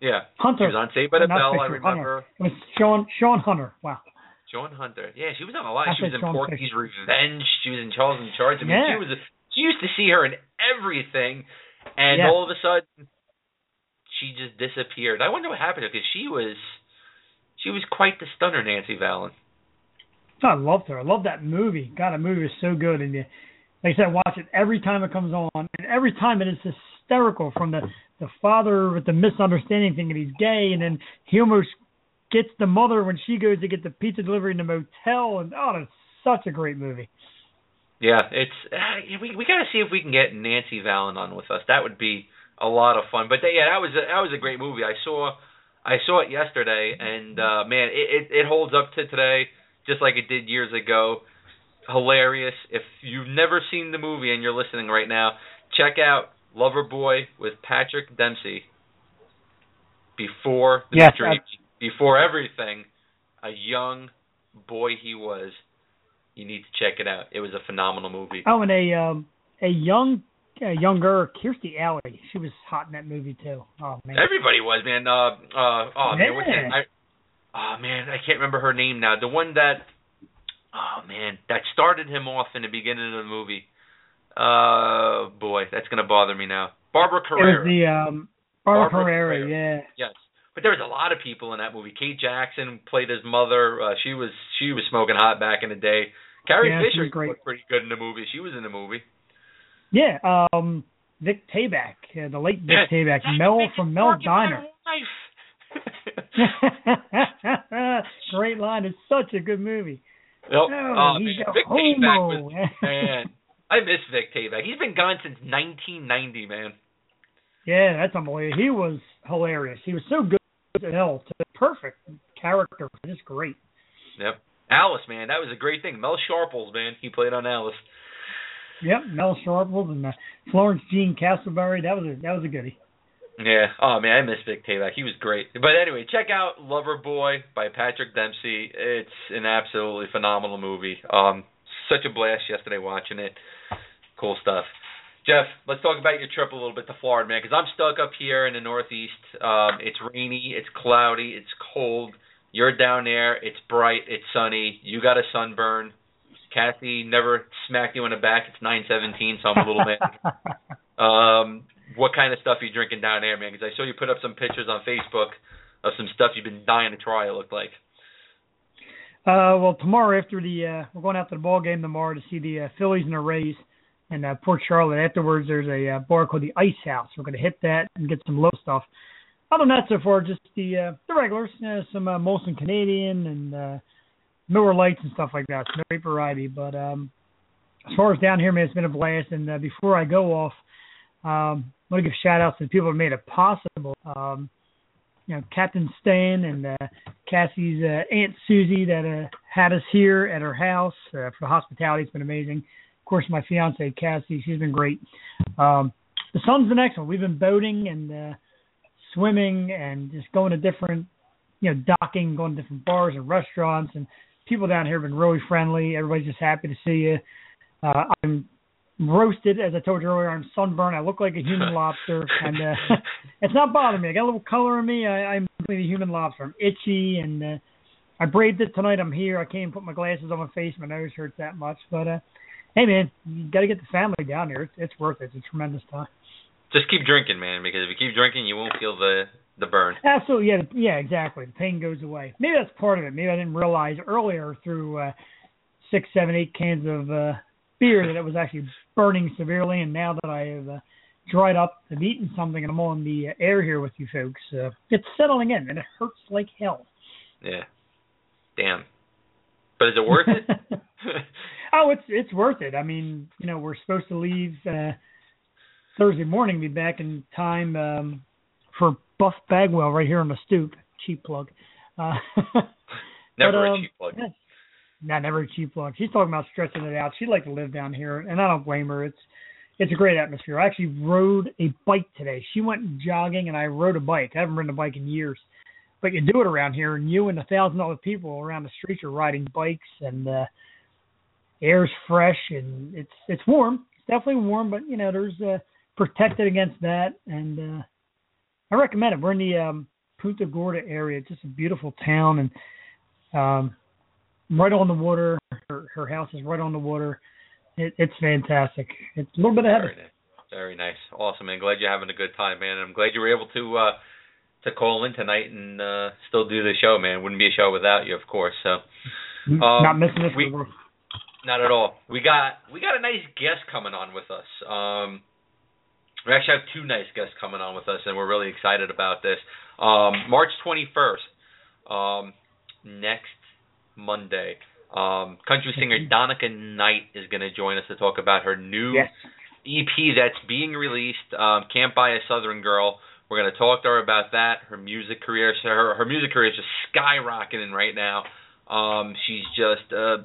Yeah. Hunter. She was on Saved by the Not Bell. I Fisher, remember. It was Sean Sean Hunter. Wow. Sean Hunter. Yeah, she was on a lot. I She was in Sean Porky's Revenge. She was in Charles in Charge. I mean, Yeah. she was. She used to see her in everything, and Yeah. all of a sudden, she just disappeared. I wonder what happened to her because she was, she was quite the stunner, Nancy Valen. I loved her. I love that movie. God, that movie is so good, and you, like I said, watch it every time it comes on, and every time it is hysterical. From the the father with the misunderstanding thinking he's gay, and then he almost gets the mother when she goes to get the pizza delivery in the motel, and oh, it's such a great movie. Yeah, it's uh, we we got to see if we can get Nancy Valen on with us. That would be a lot of fun. But yeah, that was a, that was a great movie. I saw I saw it yesterday, and uh man, it, it it holds up to today, just like it did years ago. Hilarious. If you've never seen the movie and you're listening right now, check out Lover Boy with Patrick Dempsey. Before the Yes, dream, before everything, a young boy he was. You need to check it out. It was a phenomenal movie. Oh, and a um, a young, a younger Kirstie Alley. She was hot in that movie too. Oh man. Everybody was, man. Uh, uh, oh man, what's Yeah. I, oh man, I can't remember her name now. The one that, oh man, that started him off in the beginning of the movie. Uh, boy, that's gonna bother me now. Barbara It Carrera. was the um, Barbara, Barbara Carrera. Carrera. Yeah. Yes, but there was a lot of people in that movie. Kate Jackson played his mother. Uh, she was she was smoking hot back in the day. Carrie Yeah, Fisher great. looked pretty good in the movie. She was in the movie. Yeah. Um, Vic Tayback, uh, the late Vic Yeah. Tayback, Mel from Mel fucking Diner. [laughs] Great line. It's such a good movie. Nope. Oh, Oh, he's man. a Vic Tayback homo. was [laughs] man. I miss Vic Tayback. He's been gone since 1990, man. Yeah, that's unbelievable. He was hilarious. He was so good as hell. To perfect character. Just great. Yep. Alice, man, that was a great thing. Mel Sharples, man, he played on Alice. Yep, Mel Sharples and uh, Florence Jean Castleberry. That was a that was a goodie. Yeah. Oh man, I miss Vic Tayback. He was great. But anyway, check out Lover Boy by Patrick Dempsey. It's an absolutely phenomenal movie. Um, such a blast yesterday watching it. Cool stuff. Jeff, let's talk about your trip a little bit to Florida, man, because I'm stuck up here in the Northeast. Um, it's rainy, it's cloudy, it's cold. You're down there. It's bright, it's sunny. You got a sunburn. Kathy never smacked you in the back. It's 9:17, so I'm a little mad. [laughs] Um, what kind of stuff are you drinking down there, man? Because I saw you put up some pictures on Facebook of some stuff you've been dying to try. It looked like. Uh, well, tomorrow after the uh, we're going out to the ball game tomorrow to see the uh, Phillies and the Rays in uh, Port Charlotte. Afterwards, there's a uh, bar called the Ice House. We're going to hit that and get some low stuff. Other that, so far, just the uh, the regulars, uh, some uh, Molson Canadian and uh, Miller Lights and stuff like that. Great variety, but um, as far as down here, man, it's been a blast. And uh, before I go off, um, I want to give shout outs to the people that made it possible. Um, you know, Captain Stan and uh, Cassie's uh, Aunt Susie that uh, had us here at her house uh, for the hospitality. It's been amazing. Of course, my fiance Cassie, she's been great. Um, the sun's been excellent. We've been boating and uh, swimming and just going to different, you know, docking, going to different bars and restaurants. And people down here have been really friendly. Everybody's just happy to see you. Uh, I'm roasted, as I told you earlier. I'm sunburned. I look like a human [laughs] lobster, and uh, [laughs] it's not bothering me. I got a little color in me. I, I'm really a human lobster. I'm itchy, and uh, I braved it tonight. I'm here. I can't even put my glasses on my face. My nose hurts that much. But uh, hey, man, you got to get the family down here. It's, it's worth it. It's a tremendous time. Just keep drinking, man, because if you keep drinking, you won't feel the the burn. Absolutely, yeah, yeah, exactly. The pain goes away. Maybe that's part of it. Maybe I didn't realize earlier through uh, six, seven, eight cans of uh, beer that it was actually burning severely. And now that I have uh, dried up and eaten something, and I'm on the uh, air here with you folks, uh, it's settling in, and it hurts like hell. Yeah. Damn. But is it worth it? [laughs] oh, it's it's worth it. I mean, you know, we're supposed to leave uh, Thursday morning, be back in time um, for Buff Bagwell right here on the stoop. Cheap plug. Uh, [laughs] Never But, a um, cheap plug. yeah. Not never a cheap plug. She's talking about stretching it out. She'd like to live down here, and I don't blame her. It's it's a great atmosphere. I actually rode a bike today. She went jogging, and I rode a bike. I haven't ridden a bike in years, but you do it around here, and you and a thousand other people around the streets are riding bikes, and uh, air's fresh, and it's it's warm. It's definitely warm, but you know there's uh, protected against that, and uh, I recommend it. We're in the um, Punta Gorda area. It's just a beautiful town, and um, right on the water. Her, her house is right on the water. It, it's fantastic. It's a little bit ahead. of Very nice. Very nice. Awesome, man. Glad you're having a good time, man. I'm glad you were able to uh to call in tonight and uh still do the show, man. Wouldn't be a show without you, of course. So um, Not missing this. we- for the world. Not at all. We got we got a nice guest coming on with us. Um, we actually have two nice guests coming on with us, and we're really excited about this. Um, March 21st, um, next Monday, um, country singer Donica Knight is going to join us to talk about her new Yes. EP that's being released. Um, Can't Buy a Southern Girl We're going to talk to her about that, her music career. So her her music career is just skyrocketing right now. Um, she's just uh,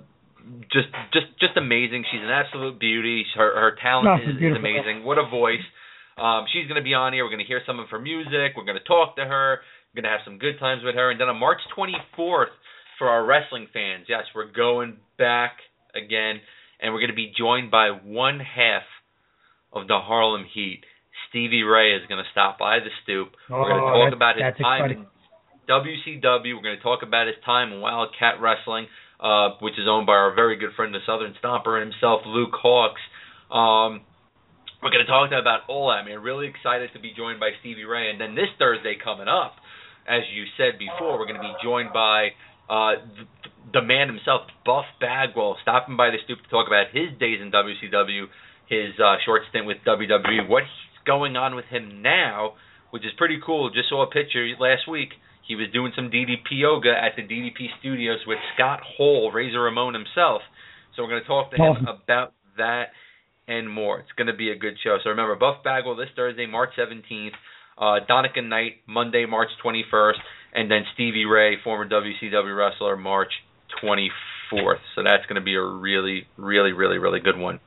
just just just amazing. She's an absolute beauty. Her her talent No, is, is amazing. What a voice. Um, she's going to be on here. We're going to hear some of her music. We're going to talk to her. We're going to have some good times with her. And then on March 24th, for our wrestling fans, yes, we're going back again, and we're going to be joined by one half of the Harlem Heat. Stevie Ray is going to stop by the stoop. Oh, we're going to talk about his time in WCW. We're going to talk about his time in Wildcat Wrestling, uh, which is owned by our very good friend, the Southern Stomper and himself, Luke Hawx. Um, we're going to talk to him about all that, man. Really excited to be joined by Stevie Ray. And then this Thursday coming up, as you said before, we're going to be joined by uh, the, the man himself, Buff Bagwell, stopping by the stoop to talk about his days in WCW, his uh, short stint with WWE, what's going on with him now, which is pretty cool. Just saw a picture last week. He was doing some DDP yoga at the DDP studios with Scott Hall, Razor Ramon himself. So we're going to talk to him about that and more. It's going to be a good show. So remember, Buff Bagwell this Thursday, March 17th. Uh, Donica Knight, Monday, March 21st. And then Stevie Ray, former WCW wrestler, March 24th. So that's going to be a really, really, really, really good one.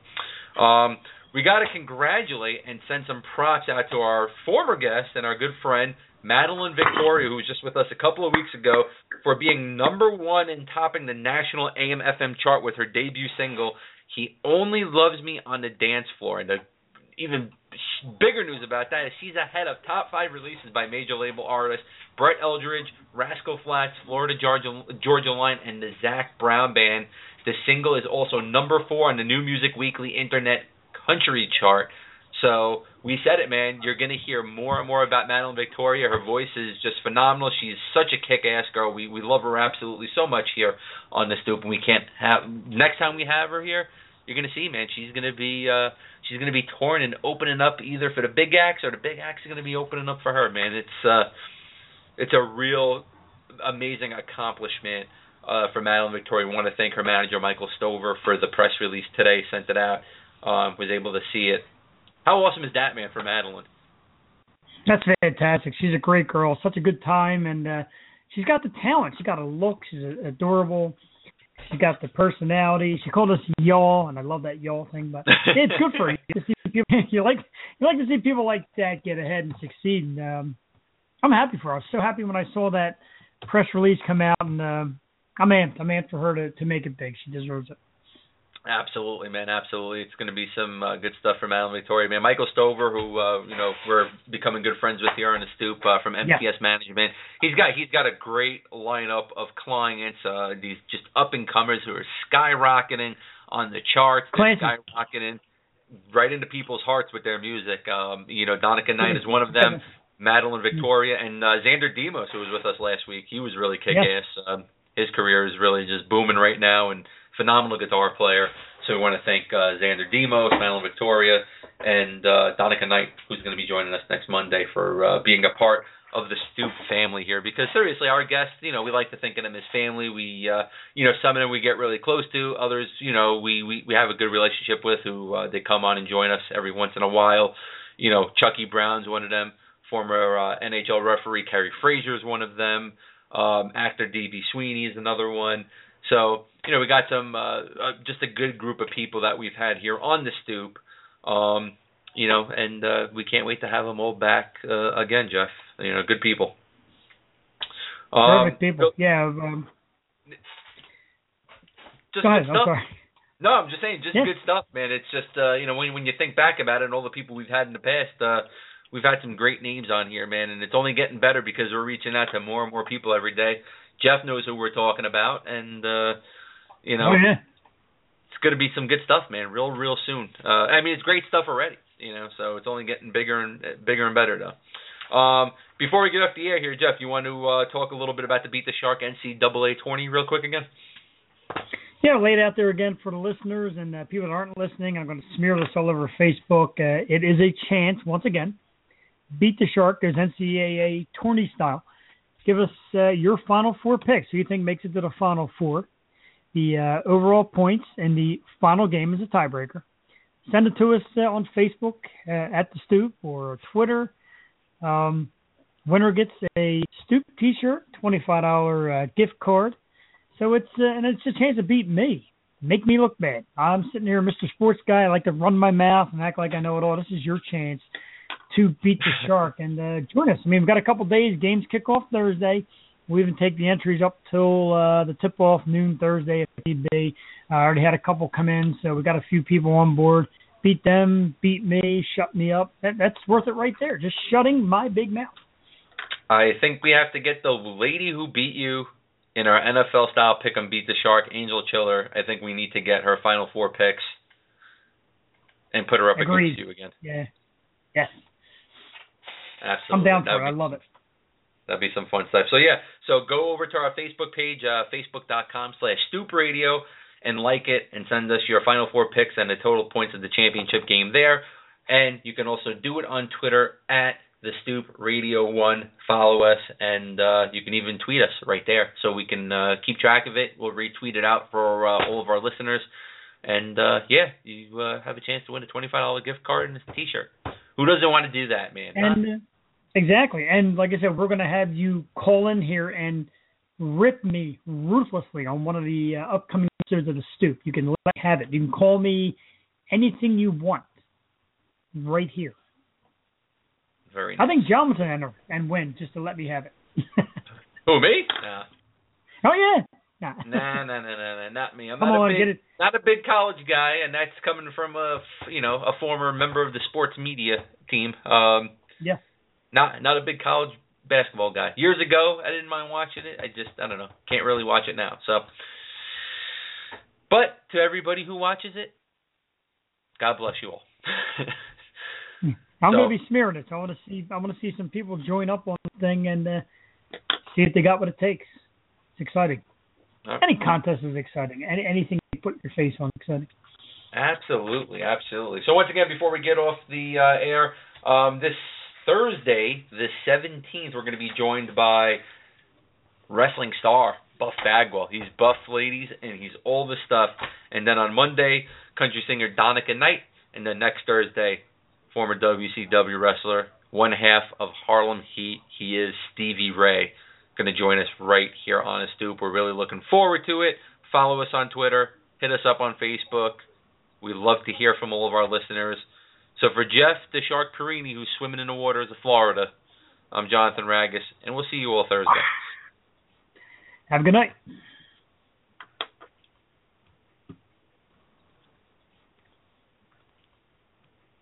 Um, we got to congratulate and send some props out to our former guest and our good friend, Madeline Victoria, who was just with us a couple of weeks ago, for being number one and topping the national AM FM chart with her debut single, He Only Loves Me on the Dance Floor. And the even bigger news about that is she's ahead of top five releases by major label artists Brett Eldredge, Rascal Flatts, Florida Georgia, Georgia Line, and the Zac Brown Band. The single is also number four on the New Music Weekly Internet Country chart. So we said it, man. You're gonna hear more and more about Madeline Victoria. Her voice is just phenomenal. She's such a kick-ass girl. We we love her absolutely so much here on the stoop, and we can't have next time we have her here. You're gonna see, man. She's gonna be uh she's gonna be torn and opening up either for the big axe or the big axe is gonna be opening up for her, man. It's uh it's a real amazing accomplishment uh, for Madeline Victoria. We want to thank her manager Michael Stover for the press release today. Sent it out. Um, was able to see it. How awesome is that, man, for Madeline? That's fantastic. She's a great girl. Such a good time, and uh, she's got the talent. She's got a look. She's adorable. She's got the personality. She called us y'all, and I love that y'all thing. But [laughs] it's good for you to see people. [laughs] You like you like to see people like that get ahead and succeed. And, um, I'm happy for her. I was so happy when I saw that press release come out, and um, I'm amped. I'm amped for her to to make it big. She deserves it. Absolutely, man. Absolutely, it's going to be some uh, good stuff from Madeline Victoria, man. Michael Stover, who uh, you know we're becoming good friends with here on the stoop uh, from MTS Yeah. Management. He's got he's got a great lineup of clients. Uh, these just up and comers who are skyrocketing on the charts. Skyrocketing right into people's hearts with their music. Um, you know, Donica Knight is one of them. Madeline Victoria and uh, Xander Demos, who was with us last week. He was really kick ass. Um, his career is really just booming right now and phenomenal guitar player. So we want to thank uh, Xander Demos, Madeline Victoria, and uh, Donica Knight, who's going to be joining us next Monday for uh, being a part of the Stoop family here. Because seriously, our guests, you know, we like to think of them as family. We, uh, you know, some of them we get really close to. Others, you know, we we, we have a good relationship with who uh, they come on and join us every once in a while. You know, Chucky Brown's one of them. Former uh, NHL referee Kerry Fraser is one of them. Um, actor D.B. Sweeney is another one. So you know we got some uh, uh, just a good group of people that we've had here on the stoop. Um, you know, and uh, we can't wait to have them all back uh, again, Jeff. You know, good people. Um, Perfect people. Yeah. Um, Just go ahead. good I'm stuff. sorry. No, I'm just saying, just Yeah. good stuff, man. It's just uh, you know when when you think back about it and all the people we've had in the past, uh, we've had some great names on here, man, and it's only getting better because we're reaching out to more and more people every day. Jeff knows who we're talking about, and uh, you know Oh yeah. it's going to be some good stuff, man. Real, real soon. Uh, I mean, it's great stuff already, you know. So it's only getting bigger and bigger and better, though. Um, before we get off the air here, Jeff, you want to uh, talk a little bit about the Beat the Shark NCAA tourney real quick again? Yeah, laid it out there again for the listeners and uh, people that aren't listening. I'm going to smear this all over Facebook. Uh, it is a chance, once again. Beat the Shark. There's NCAA tourney style. Give us uh, your final four picks. Who you think makes it to the final four? The uh, overall points in the final game is a tiebreaker. Send it to us uh, on Facebook uh, at the Stoop or Twitter. Um, winner gets a Stoop T-shirt, twenty-five dollar uh, gift card. So it's uh, and it's a chance to beat me, make me look bad. I'm sitting here, Mr. Sports Guy. I like to run my mouth and act like I know it all. This is your chance to beat the shark and uh, join us. I mean, we've got a couple days. Games kick off Thursday. We even take the entries up till uh, the tip off noon Thursday if need be. I already had a couple come in, so we got a few people on board. Beat them, beat me, shut me up. That, that's worth it right there. Just shutting my big mouth. I think we have to get the lady who beat you in our NFL style pick 'em beat the shark, Angel Chiller. I think we need to get her final four picks and put her up Agreed. against you again. Yeah. Yes. Absolutely. I'm down for it. I love it. That'd be some fun stuff. So yeah, so go over to our Facebook page, uh, facebook.com slash stoop radio, and like it and send us your final four picks and the total points of the championship game there. And you can also do it on Twitter at the Stoop Radio One. Follow us, and uh, you can even tweet us right there, so we can uh, keep track of it. We'll retweet it out for uh, all of our listeners. And uh, yeah, you uh, have a chance to win a twenty-five dollar gift card and a T-shirt. Who doesn't want to do that, man? And uh, exactly, and like I said, we're going to have you call in here and rip me ruthlessly on one of the uh, upcoming episodes of the Stoop. You can let me have it. You can call me anything you want, right here. Very. I think John would enter and win just to let me have it. Who me? Nah. [laughs] oh yeah. Nah. nah, nah, nah, nah, nah, not me. I'm Come not on, a big, not a big college guy, and that's coming from a you know, a former member of the sports media team. Um, Yeah. Not, not a big college basketball guy. Years ago, I didn't mind watching it. I just, I don't know, can't really watch it now. So, but to everybody who watches it, God bless you all. I'm So- going to be smearing it. So I want to see. I want to see some people join up on the thing and uh, see if they got what it takes. It's exciting. Any contest is exciting. Any anything you put your face on exciting. Absolutely, absolutely. So once again, before we get off the uh, air, um, this Thursday, the 17th, we're going to be joined by wrestling star Buff Bagwell. He's buff, ladies, and he's all the stuff. And then on Monday, country singer Donica Knight, and then next Thursday, former WCW wrestler, one half of Harlem Heat. He is Stevie Ray. Going to join us right here on a stoop. We're really looking forward to it. Follow us on Twitter. Hit us up on Facebook. We love to hear from all of our listeners. So for Jeff the Shark Porrini, who's swimming in the waters of Florida, I'm Jonathan Ragus, and we'll see you all Thursday. Have a good night.